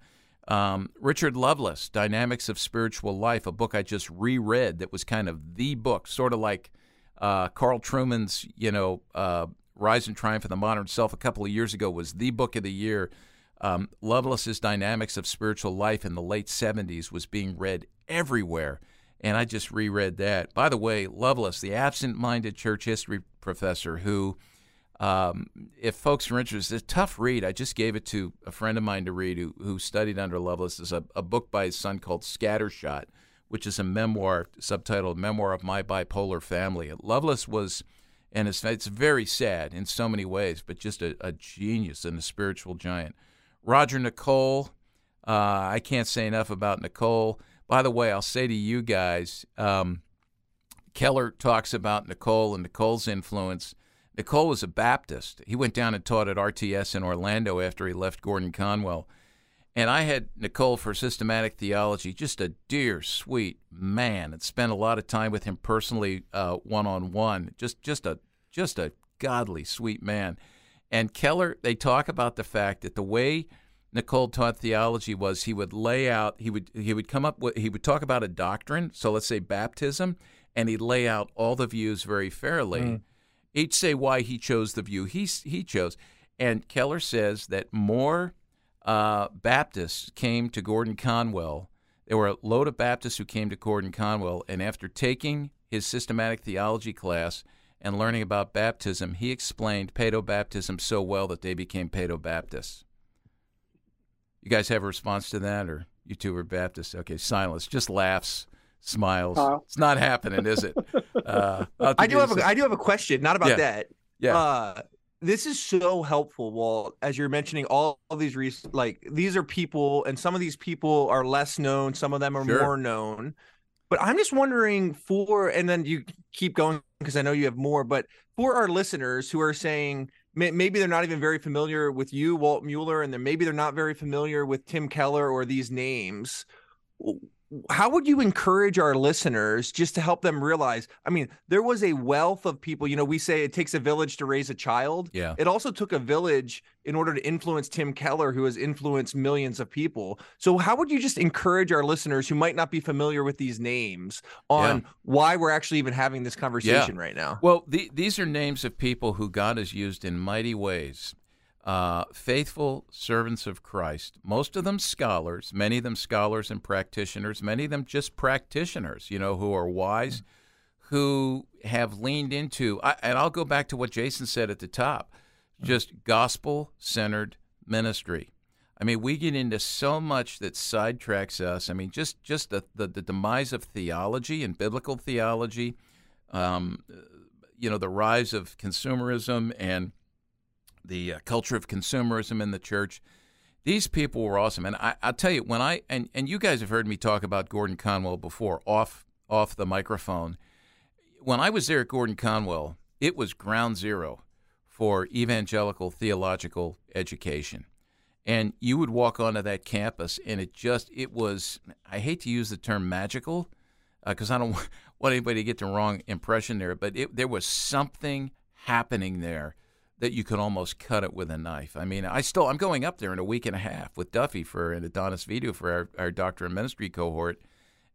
Um, Richard Lovelace, Dynamics of Spiritual Life, a book I just reread that was kind of the book, sort of like uh, Carl Trueman's, you know, uh, Rise and Triumph of the Modern Self a couple of years ago was the book of the year. Um, Lovelace's Dynamics of Spiritual Life in the late 70s was being read everywhere, and I just reread that. By the way, Lovelace, the absent minded church history professor, who, um, if folks are interested, it's a tough read. I just gave it to a friend of mine to read who, who studied under Lovelace. It's a, a book by his son called Scattershot, which is a memoir subtitled Memoir of My Bipolar Family. Lovelace was and it's, it's very sad in so many ways, but just a, a genius and a spiritual giant. Roger Nicole, uh, I can't say enough about Nicole. By the way, I'll say to you guys, um, Keller talks about Nicole and Nicole's influence. Nicole was a Baptist. He went down and taught at RTS in Orlando after he left Gordon Conwell. And I had Nicole for systematic theology, just a dear, sweet man, and spent a lot of time with him personally, one on one. Just, just a, just a godly, sweet man. And Keller, they talk about the fact that the way Nicole taught theology was he would lay out, he would, he would come up with, he would talk about a doctrine. So let's say baptism, and he'd lay out all the views very fairly. Mm. He'd say why he chose the view he he chose. And Keller says that more uh, Baptists came to Gordon Conwell. There were a load of Baptists who came to Gordon Conwell, and after taking his systematic theology class and learning about baptism, he explained paedobaptism so well that they became paedobaptists. You guys have a response to that, or you two are Baptists? Okay, silence, just laughs, smiles. Uh, it's not happening, is it? Uh, I do have a, I do have a question, not about yeah. that. Yeah. Uh, this is so helpful, Walt, as you're mentioning all, all these re- like these are people, and some of these people are less known, some of them are Sure. more known. But I'm just wondering for, and then you keep going because I know you have more. But for our listeners who are saying may, maybe they're not even very familiar with you, Walt Mueller, and then maybe they're not very familiar with Tim Keller or these names. How would you encourage our listeners just to help them realize i mean there was a wealth of people you know we say it takes a village to raise a child. Yeah. It also took a village in order to influence tim keller who has influenced millions of people. So how would you just encourage our listeners who might not be familiar with these names on yeah. why we're actually even having this conversation yeah. right now? Well the, these are names of people who god has used in mighty ways uh, faithful servants of Christ, most of them scholars, many of them scholars and practitioners, many of them just practitioners, you know, who are wise, who have leaned into, I, and I'll go back to what Jason said at the top just gospel centered ministry. I mean, we get into so much that sidetracks us. I mean, just just the, the, the demise of theology and biblical theology, um, you know, the rise of consumerism and the uh, culture of consumerism in the church. These people were awesome, and I, will tell you when I and, and you guys have heard me talk about Gordon Conwell before off off the microphone. When I was there at Gordon Conwell, it was ground zero for evangelical theological education, and you would walk onto that campus, and it just it was I hate to use the term magical because uh, I don't want anybody to get the wrong impression there, but it, there was something happening there that you could almost cut it with a knife. I mean, I still I'm going up there in a week and a half with Duffy for an Adonis video for our, our doctor of ministry cohort,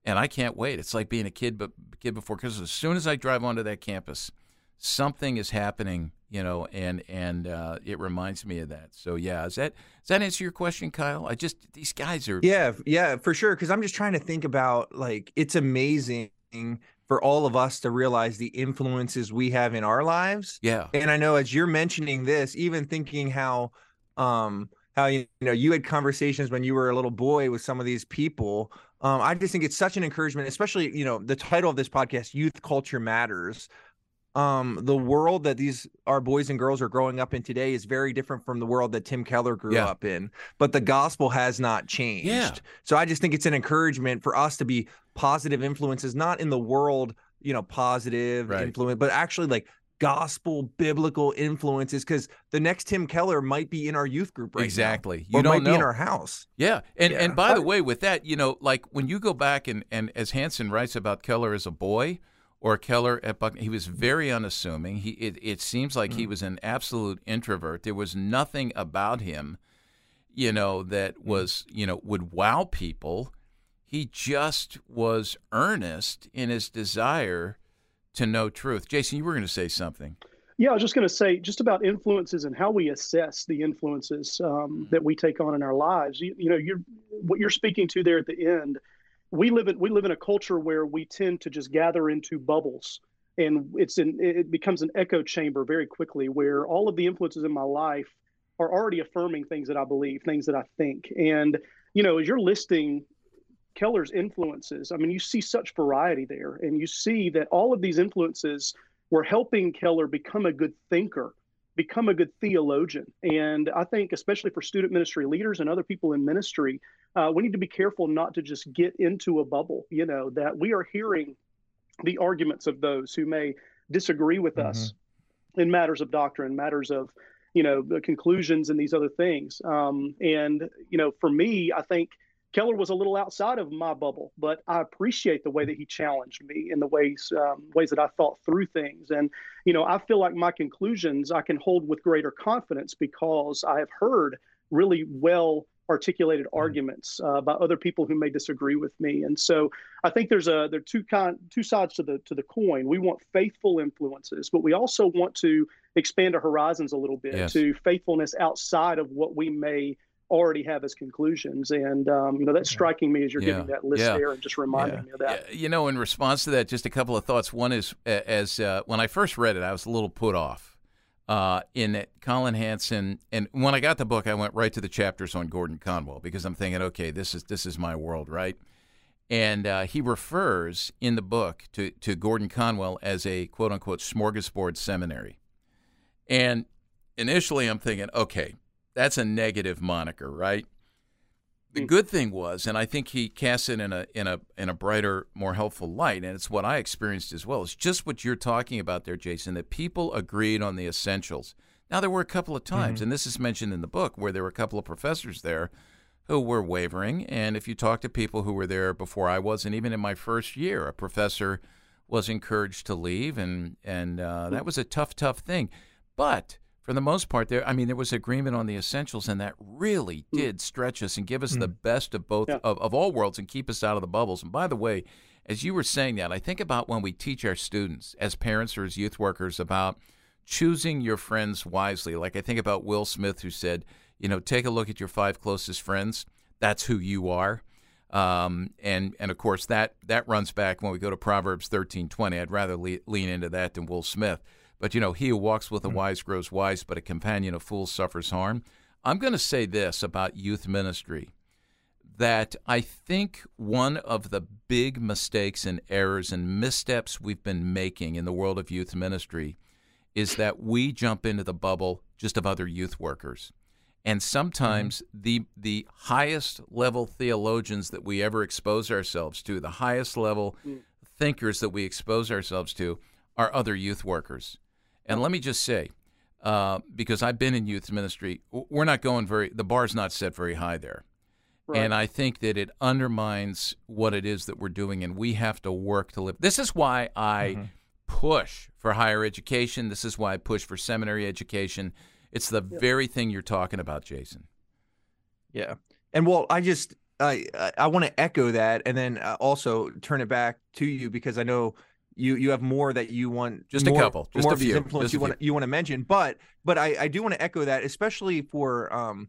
and I can't wait. It's like being a kid but kid before Christmas. As soon as I drive onto that campus, something is happening, you know, and and uh, it reminds me of that. So yeah, is that does that answer your question, Kyle? I just these guys are yeah yeah for sure because I'm just trying to think about like it's amazing for all of us to realize the influences we have in our lives. Yeah. And I know as you're mentioning this, even thinking how um how you know you had conversations when you were a little boy with some of these people. Um, I just think it's such an encouragement, especially you know the title of this podcast, "Youth Culture Matters." Um, the world that these our boys and girls are growing up in today is very different from the world that Tim Keller grew yeah. up in, but the gospel has not changed. Yeah. So I just think it's an encouragement for us to be positive influences, not in the world, you know, positive right. influence, but actually like gospel biblical influences because the next Tim Keller might be in our youth group right exactly. Now, you don't might know. be in our house. Yeah, and yeah. and by the way, with that, you know, like when you go back and and as Hansen writes about Keller as a boy, or Keller at Buck, he was very unassuming. He it, it seems like mm-hmm. he mm. was an absolute introvert. There was nothing about him, you know, that mm. was you know would wow people he just was earnest in his desire to know truth. Jason, you were going to say something. Yeah, I was just going to say just about influences and how we assess the influences um, mm-hmm. that we take on in our lives. You, you know, you're what you're speaking to there at the end. We live in we live in a culture where we tend to just gather into bubbles, and it's an it becomes an echo chamber very quickly, where all of the influences in my life are already affirming things that I believe, things that I think, and you know, as you're listing Keller's influences, I mean, you see such variety there, and you see that all of these influences were helping Keller become a good thinker, become a good theologian. And I think, especially for student ministry leaders and other people in ministry, uh, we need to be careful not to just get into a bubble, you know, that we are hearing the arguments of those who may disagree with mm-hmm. us in matters of doctrine, matters of you know the conclusions and these other things um, and you know for me i think Keller was a little outside of my bubble, but I appreciate the way that he challenged me in the ways um, ways that I thought through things. And you know, I feel like my conclusions I can hold with greater confidence because I have heard really well articulated mm-hmm. arguments uh, by other people who may disagree with me. And so I think there's a there are two kind two sides to the to the coin. We want faithful influences, but we also want to expand our horizons a little bit yes. to faithfulness outside of what we may already have his conclusions. And, um, you know, that's striking me as you're yeah. giving that list yeah. there and just reminding yeah. me of that. You know, in response to that, just a couple of thoughts. One is, as uh, when I first read it, I was a little put off. Uh, in that Collin Hansen, and when I got the book, I went right to the chapters on Gordon Conwell because I'm thinking, okay, this is this is my world, right? And uh, he refers in the book to, to Gordon Conwell as a quote unquote smorgasbord seminary. And initially, I'm thinking, okay, that's a negative moniker, right? The hmm. good thing was, and I think he casts it in a in a in a brighter, more helpful light, and it's what I experienced as well. It's just what you're talking about there, Jason. That people agreed on the essentials. Now there were a couple of times, mm-hmm. and this is mentioned in the book, where there were a couple of professors there who were wavering. And if you talk to people who were there before I was, and even in my first year, a professor was encouraged to leave, and and uh, that was a tough, tough thing. But for the most part, there I mean, there was agreement on the essentials, and that really hmm. did stretch us and give us mm. the best of both yeah. of, of all worlds and keep us out of the bubbles. And by the way, as you were saying that, I think about when we teach our students as parents or as youth workers about choosing your friends wisely. Like I think about Will Smith, who said, you know, take a look at your five closest friends. That's who you are. Um, and and of course that that runs back when we go to Proverbs thirteen twenty. I'd rather le- lean into that than Will Smith. But you know, he who walks with the mm-hmm. wise grows wise, but a companion of fools suffers harm. I'm going to say this about youth ministry that I think one of the big mistakes and errors and missteps we've been making in the world of youth ministry is that we jump into the bubble just of other youth workers. And sometimes mm-hmm. the the highest level theologians that we ever expose ourselves to, the highest level mm. thinkers that we expose ourselves to, are other youth workers. And let me just say, uh, because I've been in youth ministry, we're not going very. The bar's not set very high there. Right. And I think that it undermines what it is that we're doing, and we have to work to live. This is why I mm-hmm. push for higher education. This is why I push for seminary education. It's the yeah. very thing you're talking about, Jason. Yeah, and well, I just I I want to echo that, and then uh, also turn it back to you because I know you you have more that you want just more, a couple just more a few influence you want you want to mention. But but I I do want to echo that especially for um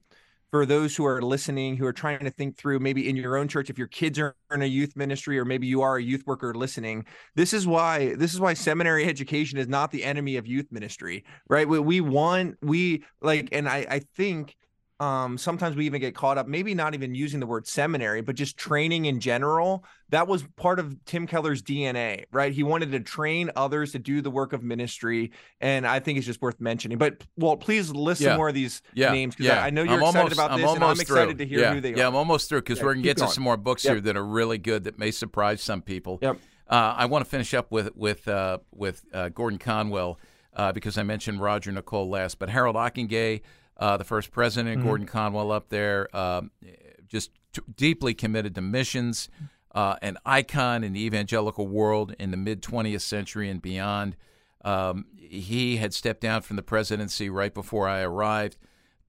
for those who are listening who are trying to think through maybe in your own church if your kids are in a youth ministry or maybe you are a youth worker listening this is why this is why seminary education is not the enemy of youth ministry right? We, we want we like and i i think um, sometimes we even get caught up, maybe not even using the word seminary, but just training in general. That was part of Tim Keller's DNA, right? He wanted to train others to do the work of ministry. And I think it's just worth mentioning. But, well, please list yeah. some more of these yeah. names because yeah. I, I, know you're I'm excited almost, about this, I'm and I'm excited through. to hear who they are. Yeah, I'm almost through because we're going to get going. to some more books yep. here that are really good that may surprise some people. Yep. Uh, I want to finish up with, with, uh, with uh, Gordon Conwell. Uh, because I mentioned Roger Nicole last, but Harold Ockenga, uh, the first president, mm-hmm. Gordon Conwell, up there, um, just t- deeply committed to missions, uh, an icon in the evangelical world in the mid 20th century and beyond. Um, he had stepped down from the presidency right before I arrived,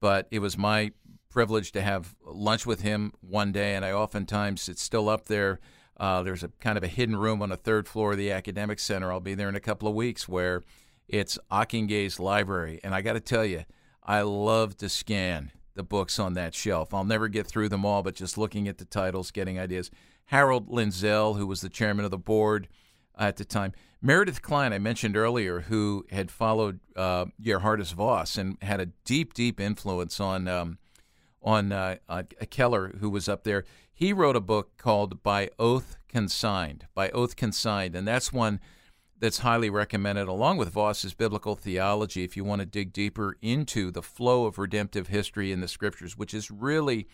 but it was my privilege to have lunch with him one day, and I oftentimes, it's still up there. Uh, there's a kind of a hidden room on the third floor of the academic center. I'll be there in a couple of weeks where it's Ockenga's library. And I got to tell you, I love to scan the books on that shelf. I'll never get through them all, but just looking at the titles, getting ideas. Harold Lindsell, who was the chairman of the board at the time. Meredith Kline, I mentioned earlier, who had followed uh, Geerhardus Vos and had a deep, deep influence on um, on uh, uh, Keller, who was up there. He wrote a book called By Oath Consigned. By Oath Consigned, and that's one that's highly recommended, along with Vos's biblical theology, if you want to dig deeper into the flow of redemptive history in the scriptures, which is really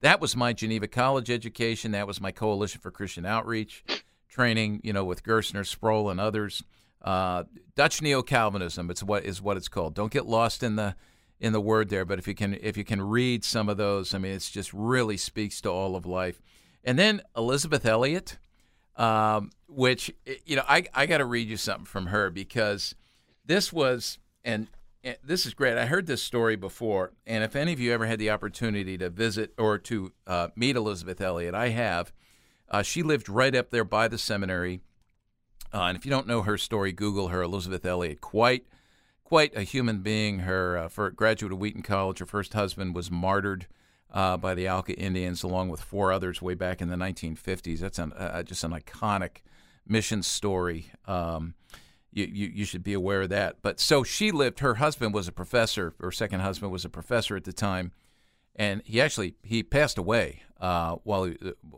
that was my Geneva College education. That was my Coalition for Christian Outreach training, you know, with Gerstner, Sproul, and others. Uh, Dutch neo Calvinism. It's what is what it's called. Don't get lost in the in the word there, but if you can if you can read some of those, I mean, it's just really speaks to all of life. And then Elisabeth Elliot um, which you know I I got to read you something from her because this was and, and, this is great. I heard this story before, and if any of you ever had the opportunity to visit or to uh, meet Elisabeth Elliot, I have. Uh, she lived right up there by the seminary, uh, and if you don't know her story, Google her, Elisabeth Elliot. Quite quite a human being. Her uh, for graduate of Wheaton College. Her first husband was martyred uh, by the Auca Indians, along with four others way back in the 1950s. That's an, uh, just an iconic mission story. Um, you, you, you should be aware of that. But so she lived. Her husband was a professor. Her second husband was a professor at the time, and he actually he passed away uh, while he,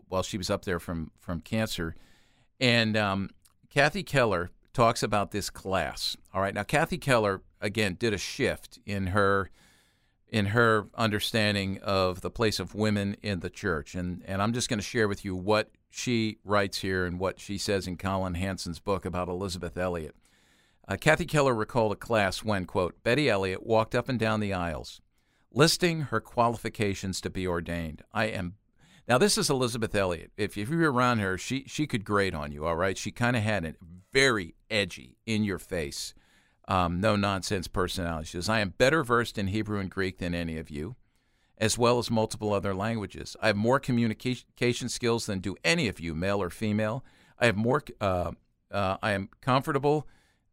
while she was up there from from cancer. And um, Kathy Keller talks about this class. All right, now Kathy Keller again did a shift in her in her understanding of the place of women in the church. And, and I'm just going to share with you what she writes here and what she says in Collin Hansen's book about Elisabeth Elliot. Uh, Kathy Keller recalled a class when, quote, Betty Elliot walked up and down the aisles, listing her qualifications to be ordained. I am now this is Elisabeth Elliot. If, if you were around her, she she could grate on you. All right, she kind of had a very edgy, in your face, um, no nonsense personality. She says, "I am better versed in Hebrew and Greek than any of you." As well as multiple other languages. I have more communication skills than do any of you, male or female. I have more. Uh, uh, I am comfortable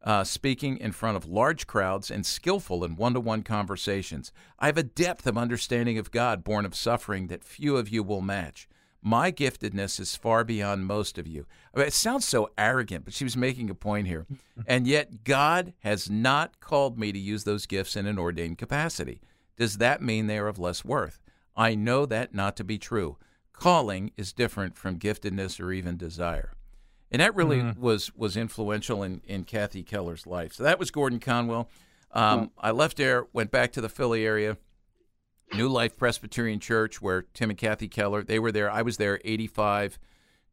uh, speaking in front of large crowds and skillful in one to one conversations. I have a depth of understanding of God born of suffering that few of you will match. My giftedness is far beyond most of you. I mean, it sounds so arrogant, but she was making a point here. and yet, God has not called me to use those gifts in an ordained capacity. Does that mean they are of less worth? I know that not to be true. Calling is different from giftedness or even desire and that really mm-hmm. was was influential in in Kathy Keller's life. So that was Gordon Conwell. Um, mm-hmm. I left there, went back to the Philly area, New Life Presbyterian Church, where Tim and Kathy Keller they were there. I was there eighty five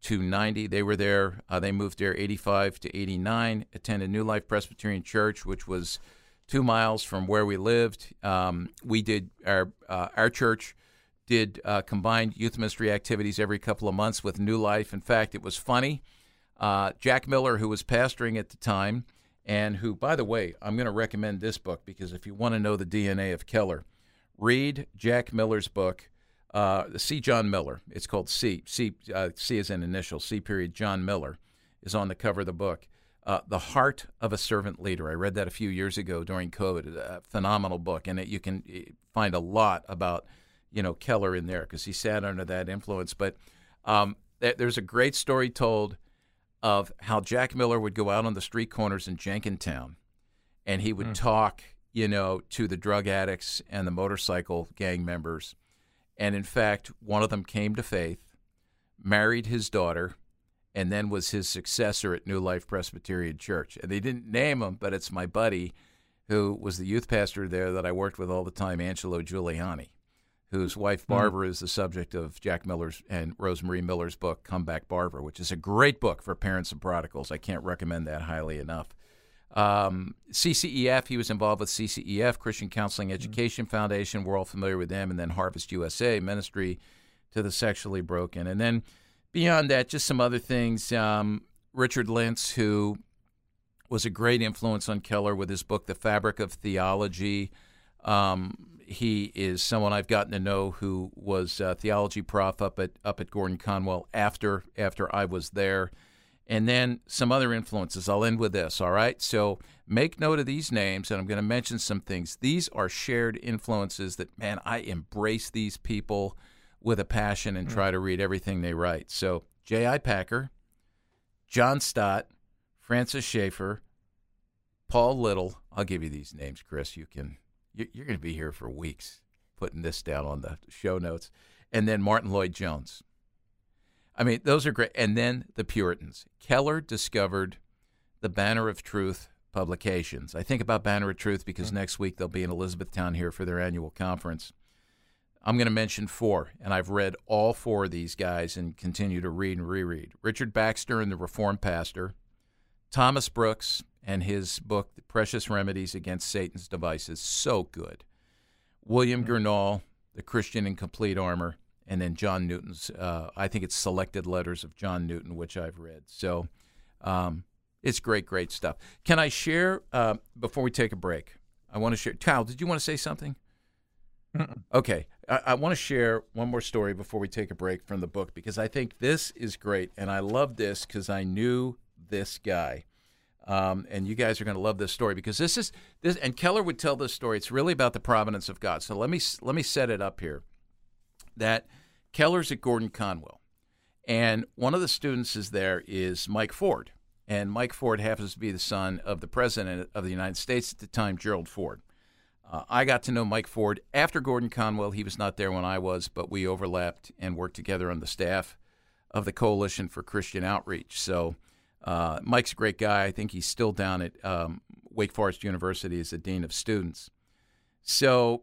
to ninety. They were there. Uh, they moved there eighty five to eighty nine. Attended New Life Presbyterian Church, which was two miles from where we lived. Um, we did our uh, our church did uh, combined youth ministry activities every couple of months with New Life. In fact, it was funny uh, Jack Miller, who was pastoring at the time, and who, by the way, I'm going to recommend this book because if you want to know the DNA of Keller, read Jack Miller's book, uh, C. John Miller. It's called C. C. Uh, C is an initial. C. Period. John Miller is on the cover of the book. Uh, the Heart of a Servant Leader. I read that a few years ago during COVID. A phenomenal book, and it, you can eh, find a lot about you know Keller in there because he sat under that influence. But um, there's a great story told of how Jack Miller would go out on the street corners in Jenkintown and he would mm. talk, you know, to the drug addicts and the motorcycle gang members. And in fact, one of them came to faith, married his daughter, and then was his successor at New Life Presbyterian Church. And they didn't name him, but it's my buddy who was the youth pastor there that I worked with all the time, Angelo Giuliani whose wife hmm. Barbara mm. is the subject of Jack Miller's and Rosemarie Miller's book, Come Back Barbara, which is a great book for parents of prodigals. I can't recommend that highly enough. Um, CCEF, he was involved with CCEF, Christian Counseling hmm. Education mm. Foundation. We're all familiar with them. And then Harvest USA, Ministry to the Sexually Broken. And then beyond that, just some other things. Um, Richard Lints, who was a great influence on Keller with his book, The Fabric of Theology. Um, he is someone I've gotten to know who was a theology prof up at up at Gordon Conwell after after I was there. And then some other influences. I'll end with this, all right? So make note of these names, and I'm going to mention some things. These are shared influences that, man, I embrace these people with a passion and mm. try to read everything they write. So J.I. Packer, John Stott, Francis Schaeffer, Paul Little. I'll give you these names, Chris. You can you're going to be here for weeks putting this down on the show notes. And then Martyn Lloyd-Jones. I mean, those are great. And then the Puritans. Keller discovered the Banner of Truth publications. I think about Banner of Truth because mm-hmm. next week they'll be in Elizabethtown here for their annual conference. I'm going to mention four, and I've read all four of these guys and continue to read and reread. Richard Baxter and the Reformed Pastor, Thomas Brooks, and his book, The Precious Remedies Against Satan's Devices. So good. William mm-hmm. Gurnall, The Christian in Complete Armor, and then John Newton's, uh, I think it's Selected Letters of John Newton, which I've read. So um, it's great, great stuff. Can I share, uh, before we take a break, I want to share. Kyle, did you want to say something? Mm-mm. Okay. I, I want to share one more story before we take a break from the book because I think this is great. And I love this because I knew this guy. Um, and you guys are going to love this story because this is this. And Keller would tell this story. It's really about the providence of God. So let me let me set it up here. That Keller's at Gordon Conwell, and one of the students is there is Mike Ford, and Mike Ford happens to be the son of the president of the United States at the time, Gerald Ford. Uh, I got to know Mike Ford after Gordon Conwell. He was not there when I was, but we overlapped and worked together on the staff of the Coalition for Christian Outreach. So uh, Mike's a great guy. I think he's still down at um, Wake Forest University as the dean of students. So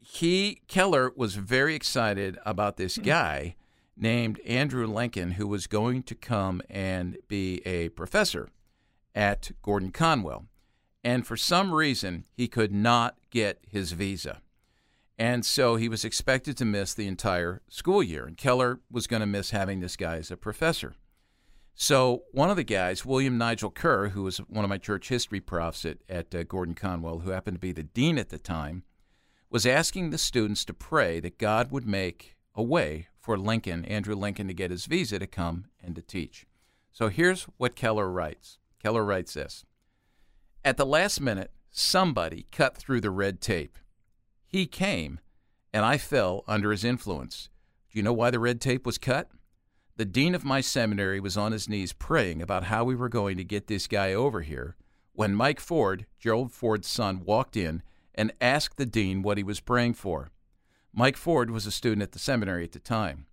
he Keller was very excited about this hmm. guy named Andrew Lincoln who was going to come and be a professor at Gordon Conwell. And for some reason, he could not get his visa. And so he was expected to miss the entire school year. And Keller was going to miss having this guy as a professor. So one of the guys, William Nigel Kerr, who was one of my church history profs at, at uh, Gordon Conwell, who happened to be the dean at the time, was asking the students to pray that God would make a way for Lincoln, Andrew Lincoln, to get his visa to come and to teach. So here's what Keller writes. Keller writes this At the last minute, somebody cut through the red tape. He came, and I fell under his influence. Do you know why the red tape was cut? The dean of my seminary was on his knees praying about how we were going to get this guy over here when Mike Ford, Gerald Ford's son, walked in and asked the dean what he was praying for. Mike Ford was a student at the seminary at the time.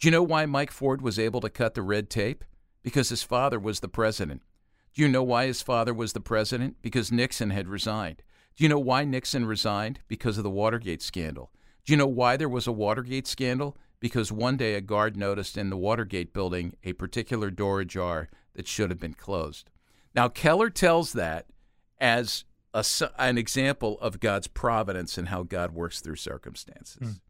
Do you know why Mike Ford was able to cut the red tape? Because his father was the president. Do you know why his father was the president? Because Nixon had resigned. Do you know why Nixon resigned? Because of the Watergate scandal. Do you know why there was a Watergate scandal? Because one day a guard noticed in the Watergate building a particular door ajar that should have been closed. Now, Keller tells that as a, an example of God's providence and how God works through circumstances. Mm.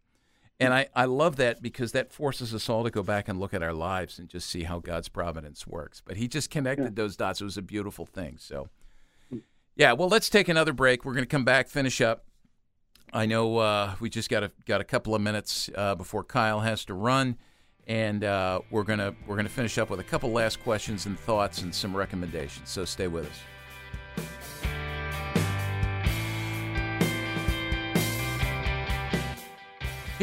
And I, I love that because that forces us all to go back and look at our lives and just see how God's providence works. But he just connected yeah. those dots. It was a beautiful thing. So, hmm. yeah, well, let's take another break. We're going to come back, finish up. I know uh, we just got a got a couple of minutes uh, before Kyle has to run, and uh, we're gonna we're gonna finish up with a couple last questions and thoughts and some recommendations. So stay with us.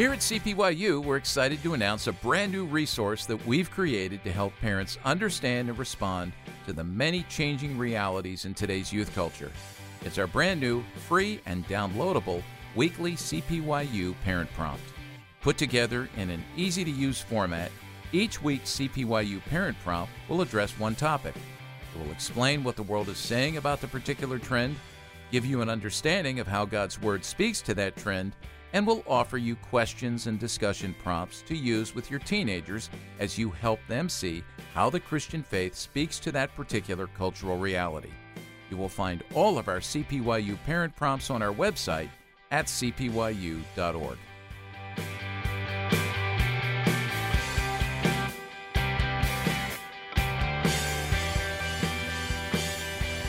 Here at CPYU, we're excited to announce a brand new resource that we've created to help parents understand and respond to the many changing realities in today's youth culture. It's our brand new, free, and downloadable weekly CPYU parent prompt. Put together in an easy to use format, each week's CPYU parent prompt will address one topic. It will explain what the world is saying about the particular trend, give you an understanding of how God's Word speaks to that trend, and will offer you questions and discussion prompts to use with your teenagers as you help them see how the Christian faith speaks to that particular cultural reality. You will find all of our CPYU parent prompts on our website at cpyu.org.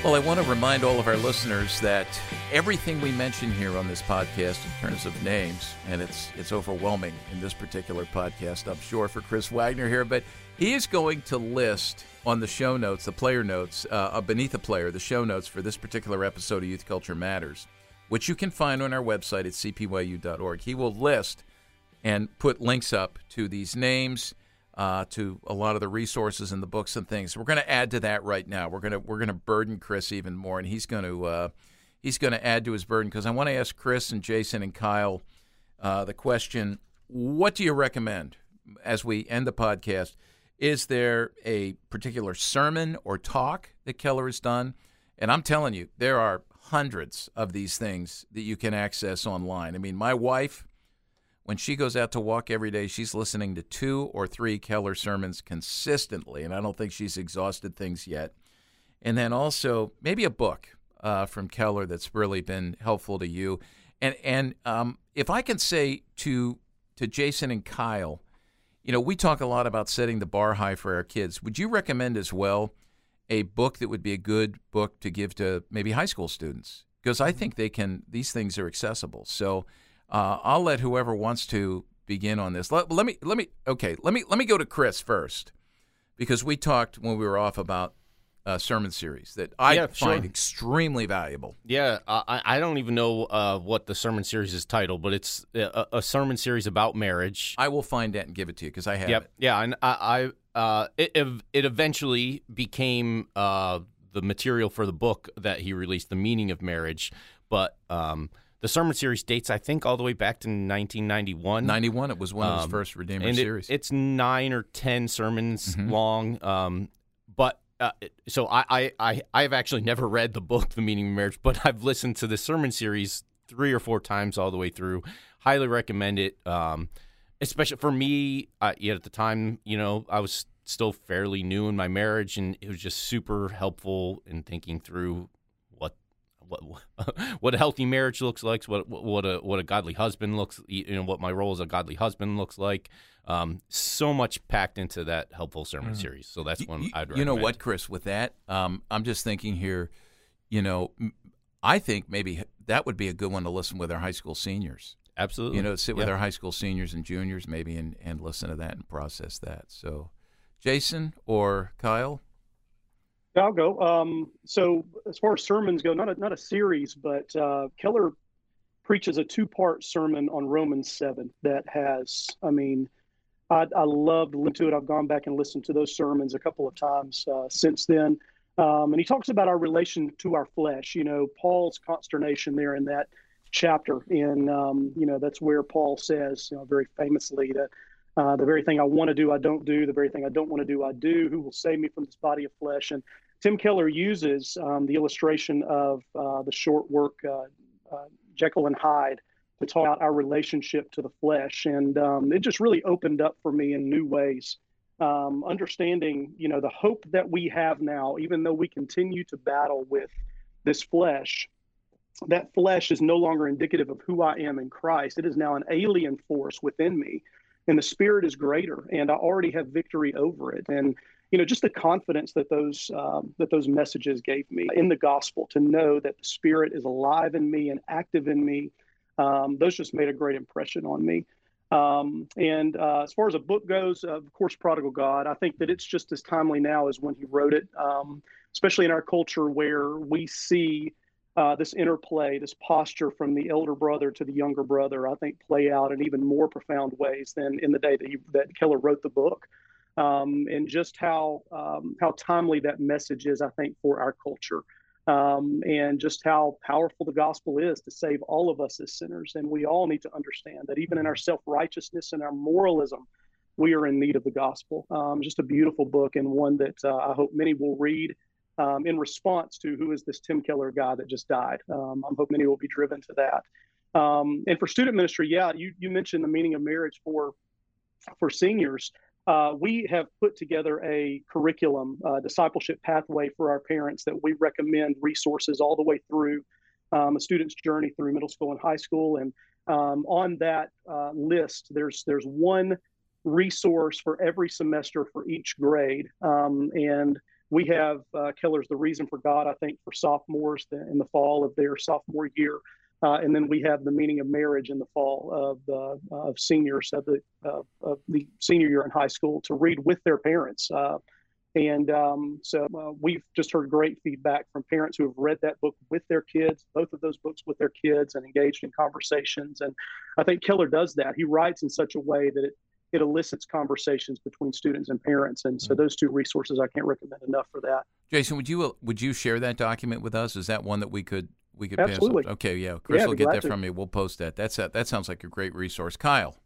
Well, I want to remind all of our listeners that everything we mention here on this podcast in terms of names, and it's it's overwhelming in this particular podcast, I'm sure, for Chris Wagner here, but he is going to list on the show notes, the player notes, uh, beneath the player, the show notes for this particular episode of Youth Culture Matters, which you can find on our website at cpyu.org. He will list and put links up to these names uh, to a lot of the resources and the books and things. We're going to add to that right now. We're going to we're going to burden Chris even more, and he's going to uh, he's going to add to his burden because I want to ask Chris and Jason and Kyle uh, the question: What do you recommend as we end the podcast? Is there a particular sermon or talk that Keller has done? And I'm telling you, there are hundreds of these things that you can access online. I mean, my wife when she goes out to walk every day, she's listening to two or three Keller sermons consistently, and I don't think she's exhausted things yet. And then also maybe a book uh, from Keller that's really been helpful to you. And and um, if I can say to to Jason and Kyle, you know, we talk a lot about setting the bar high for our kids. Would you recommend as well a book that would be a good book to give to maybe high school students? Because I think they can; these things are accessible. So uh, I'll let whoever wants to begin on this. Let, let me let me okay. Let me let me go to Chris first because we talked when we were off about a sermon series that I yeah, find sure. extremely valuable. Yeah, I, I don't even know uh, what the sermon series is titled, but it's a, a, sermon series about marriage. I will find that and give it to you because I have yep. it. Yeah, and I, I uh, it, it eventually became uh, the material for the book that he released, "The Meaning of Marriage," but. Um, the sermon series dates, I think, all the way back to 1991. 91, it was one of his um, first Redeemer series. It, it's nine or ten sermons mm-hmm. long. Um, uh, so I, I, I, have actually never read the book, The Meaning of Marriage, but I've listened to the sermon series three or four times all the way through. Highly recommend it. Um, especially for me, uh, yet at the time, you know, I was still fairly new in my marriage, and it was just super helpful in thinking through what what a healthy marriage looks like, what what a what a godly husband looks, you know, what my role as a godly husband looks like. Um, so much packed into that helpful sermon mm. series. So that's one you, I'd recommend. You know what, Chris? With that, um, I'm just thinking here. You know, I think maybe that would be a good one to listen with our high school seniors. Absolutely. You know, sit with our high school seniors and juniors maybe and, and listen to that and process that. So, Jason or Kyle? I'll go. Um, so as far as sermons go, not a, not a series, but uh, Keller preaches a two part sermon on Romans 7 that has, I mean, I, I loved listening to it. I've gone back and listened to those sermons a couple of times uh, since then. Um, and he talks about our relation to our flesh, you know, Paul's consternation there in that chapter. And, um, you know, that's where Paul says, you know, very famously that uh, the very thing I want to do, I don't do. The very thing I don't want to do, I do. Who will save me from this body of flesh? And Tim Keller uses um, the illustration of uh, the short work uh, uh, Jekyll and Hyde to talk about our relationship to the flesh, and um, it just really opened up for me in new ways. Um, understanding, you know, the hope that we have now, even though we continue to battle with this flesh, that flesh is no longer indicative of who I am in Christ. It is now an alien force within me and the spirit is greater and i already have victory over it and you know just the confidence that those um, that those messages gave me in the gospel to know that the spirit is alive in me and active in me um, those just made a great impression on me um, and uh, as far as a book goes of course prodigal god i think that it's just as timely now as when he wrote it um, especially in our culture where we see uh, this interplay, this posture from the elder brother to the younger brother, I think play out in even more profound ways than in the day that, he, that Keller wrote the book. Um, and just how um, how timely that message is, I think, for our culture, um, and just how powerful the gospel is to save all of us as sinners. And we all need to understand that even in our self righteousness and our moralism, we are in need of the gospel. Um, just a beautiful book and one that uh, I hope many will read um, in response to who is this Tim Keller guy that just died. Um, I'm hoping many will be driven to that. Um, and for student ministry, yeah, you, you mentioned the meaning of marriage for for seniors. Uh, we have put together a curriculum, uh, discipleship pathway for our parents that we recommend resources all the way through um, a student's journey through middle school and high school. And um, on that uh, list, there's there's one resource for every semester for each grade. Um, and we have uh, Keller's The Reason for God, I think, for sophomores in the fall of their sophomore year. Uh, and then we have the meaning of marriage in the fall of the uh, of seniors of the of the senior year in high school to read with their parents. Uh, and um, so uh, we've just heard great feedback from parents who have read that book with their kids, both of those books with their kids, and engaged in conversations. And I think Keller does that. He writes in such a way that it it elicits conversations between students and parents. And so mm-hmm. those two resources I can't recommend enough for that. Jason, would you would you share that document with us? Is that one that we could we could Absolutely. pass? Okay, yeah, Chris yeah, will get that to. from me. We'll post that. That's a, that sounds like a great resource. Kyle.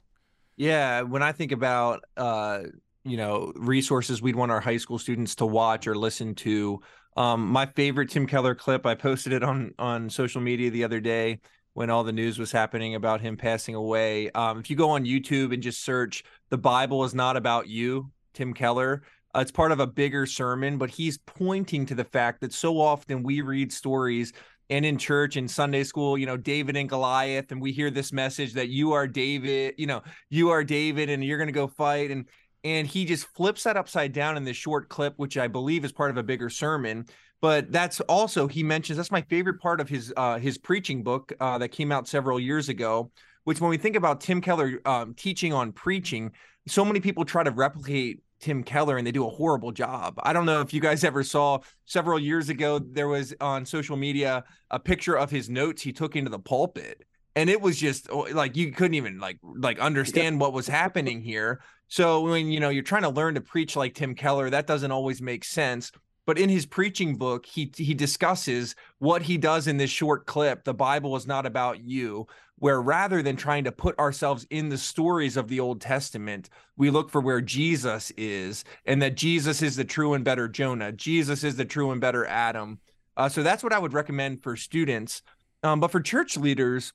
Yeah, when I think about uh, you know resources we'd want our high school students to watch or listen to, um, my favorite Tim Keller clip I posted it on on social media the other day when all the news was happening about him passing away. Um, if you go on YouTube and just search "The Bible is not about you," Tim Keller, uh, it's part of a bigger sermon, but he's pointing to the fact that so often we read stories and in church and Sunday school, you know, David and Goliath, and we hear this message that you are David, you know, you are David, and you're going to go fight, and and he just flips that upside down in this short clip, which I believe is part of a bigger sermon but that's also he mentions that's my favorite part of his uh, his preaching book uh, that came out several years ago. Which, when we think about Tim Keller um, teaching on preaching, so many people try to replicate Tim Keller and they do a horrible job. I don't know if you guys ever saw several years ago there was on social media a picture of his notes he took into the pulpit and it was just oh, like you couldn't even like like understand what was happening here. So when you know you're trying to learn to preach like Tim Keller, that doesn't always make sense. But in his preaching book, he he discusses what he does in this short clip. The Bible is not about you, where rather than trying to put ourselves in the stories of the Old Testament, we look for where Jesus is, and that Jesus is the true and better Jonah. Jesus is the true and better Adam. Uh, so that's what I would recommend for students. Um, but for church leaders,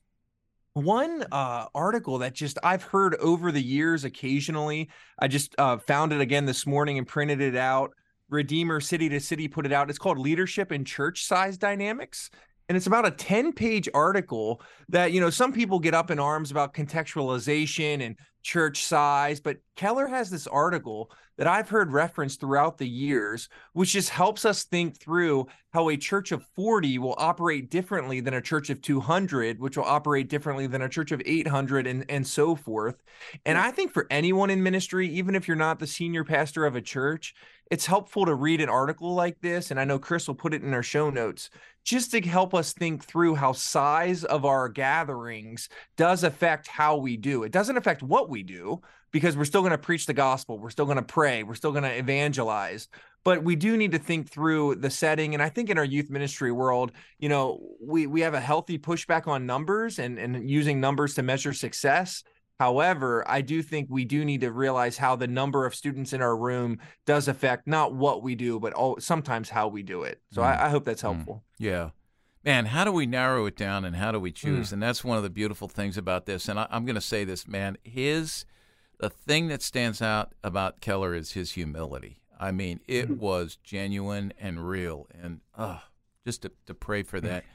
one uh, article that just I've heard over the years occasionally. I just uh, found it again this morning and printed it out. Redeemer City to City put it out. It's called Leadership and Church Size Dynamics. and it's about a 10 page article that you know some people get up in arms about contextualization and church size but keller has this article that i've heard referenced throughout the years which just helps us think through how a church of 40 will operate differently than a church of 200 which will operate differently than a church of 800 and, and so forth and i think for anyone in ministry even if you're not the senior pastor of a church it's helpful to read an article like this and i know chris will put it in our show notes just to help us think through how size of our gatherings does affect how we do. It doesn't affect what we do because we're still going to preach the gospel, we're still going to pray, we're still going to evangelize. But we do need to think through the setting. And I think in our youth ministry world, you know, we we have a healthy pushback on numbers and, and using numbers to measure success. However, I do think we do need to realize how the number of students in our room does affect not what we do, but all, sometimes how we do it. So mm. I, I, hope that's mm. helpful. Mm. Yeah. Man, how do we narrow it down and how do we choose? Mm. And that's one of the beautiful things about this. And I, I'm going to say this, man, his, the thing that stands out about Keller is his humility. I mean, it mm. was genuine and real. And uh, just to, to pray for that.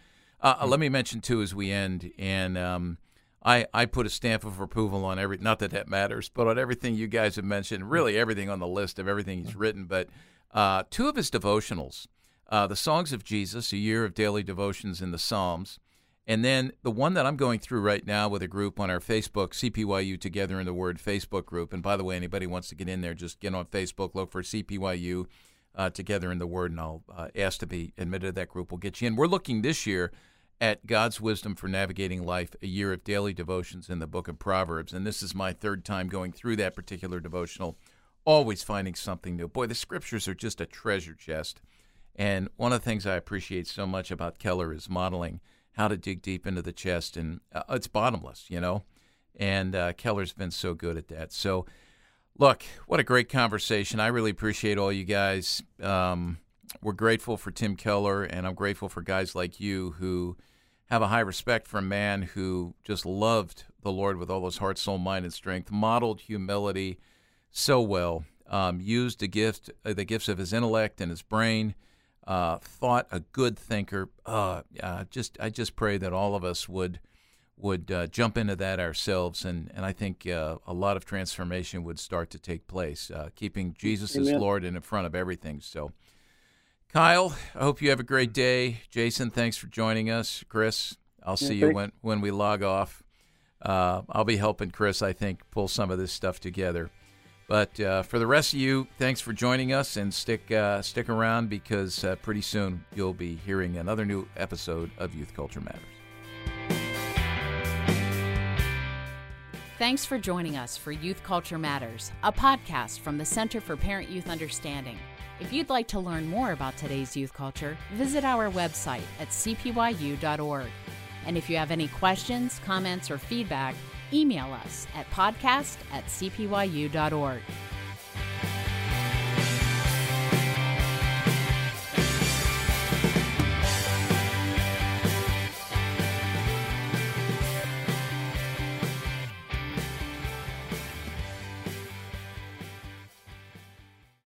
Uh, let me mention, too, as we end, and um, I, I put a stamp of approval on every not that that matters, but on everything you guys have mentioned, really everything on the list of everything he's written. But uh, two of his devotionals, uh, the Songs of Jesus, a year of daily devotions in the Psalms, and then the one that I'm going through right now with a group on our Facebook, CPYU Together in the Word Facebook group. And by the way, anybody wants to get in there, just get on Facebook, look for CPYU uh, Together in the Word, and I'll uh, ask to be admitted to that group. We'll get you in. We're looking this year at God's Wisdom for Navigating Life, a year of daily devotions in the book of Proverbs. And this is my third time going through that particular devotional, always finding something new. Boy, the scriptures are just a treasure chest. And one of the things I appreciate so much about Keller is modeling how to dig deep into the chest. And uh, it's bottomless, you know? And uh, Keller's been so good at that. So, look, what a great conversation. I really appreciate all you guys. Um, we're grateful for Tim Keller, and I'm grateful for guys like you who have a high respect for a man who just loved the Lord with all his heart, soul, mind, and strength, modeled humility so well, um, used the gift, uh, the gifts of his intellect and his brain, uh, thought a good thinker. Uh, just I just pray that all of us would would uh, jump into that ourselves, and and I think uh, a lot of transformation would start to take place, uh, keeping Jesus Amen. as Lord and in front of everything. So. Kyle, I hope you have a great day. Jason, thanks for joining us. Chris, I'll see you when, when we log off. Uh, I'll be helping Chris, I think, pull some of this stuff together. But uh, for the rest of you, thanks for joining us and stick uh, stick around because uh, pretty soon you'll be hearing another new episode of Youth Culture Matters. Thanks for joining us for Youth Culture Matters, a podcast from the Center for Parent Youth Understanding. If you'd like to learn more about today's youth culture, visit our website at cpyu.org. And if you have any questions, comments, or feedback, email us at podcast at cpyu.org.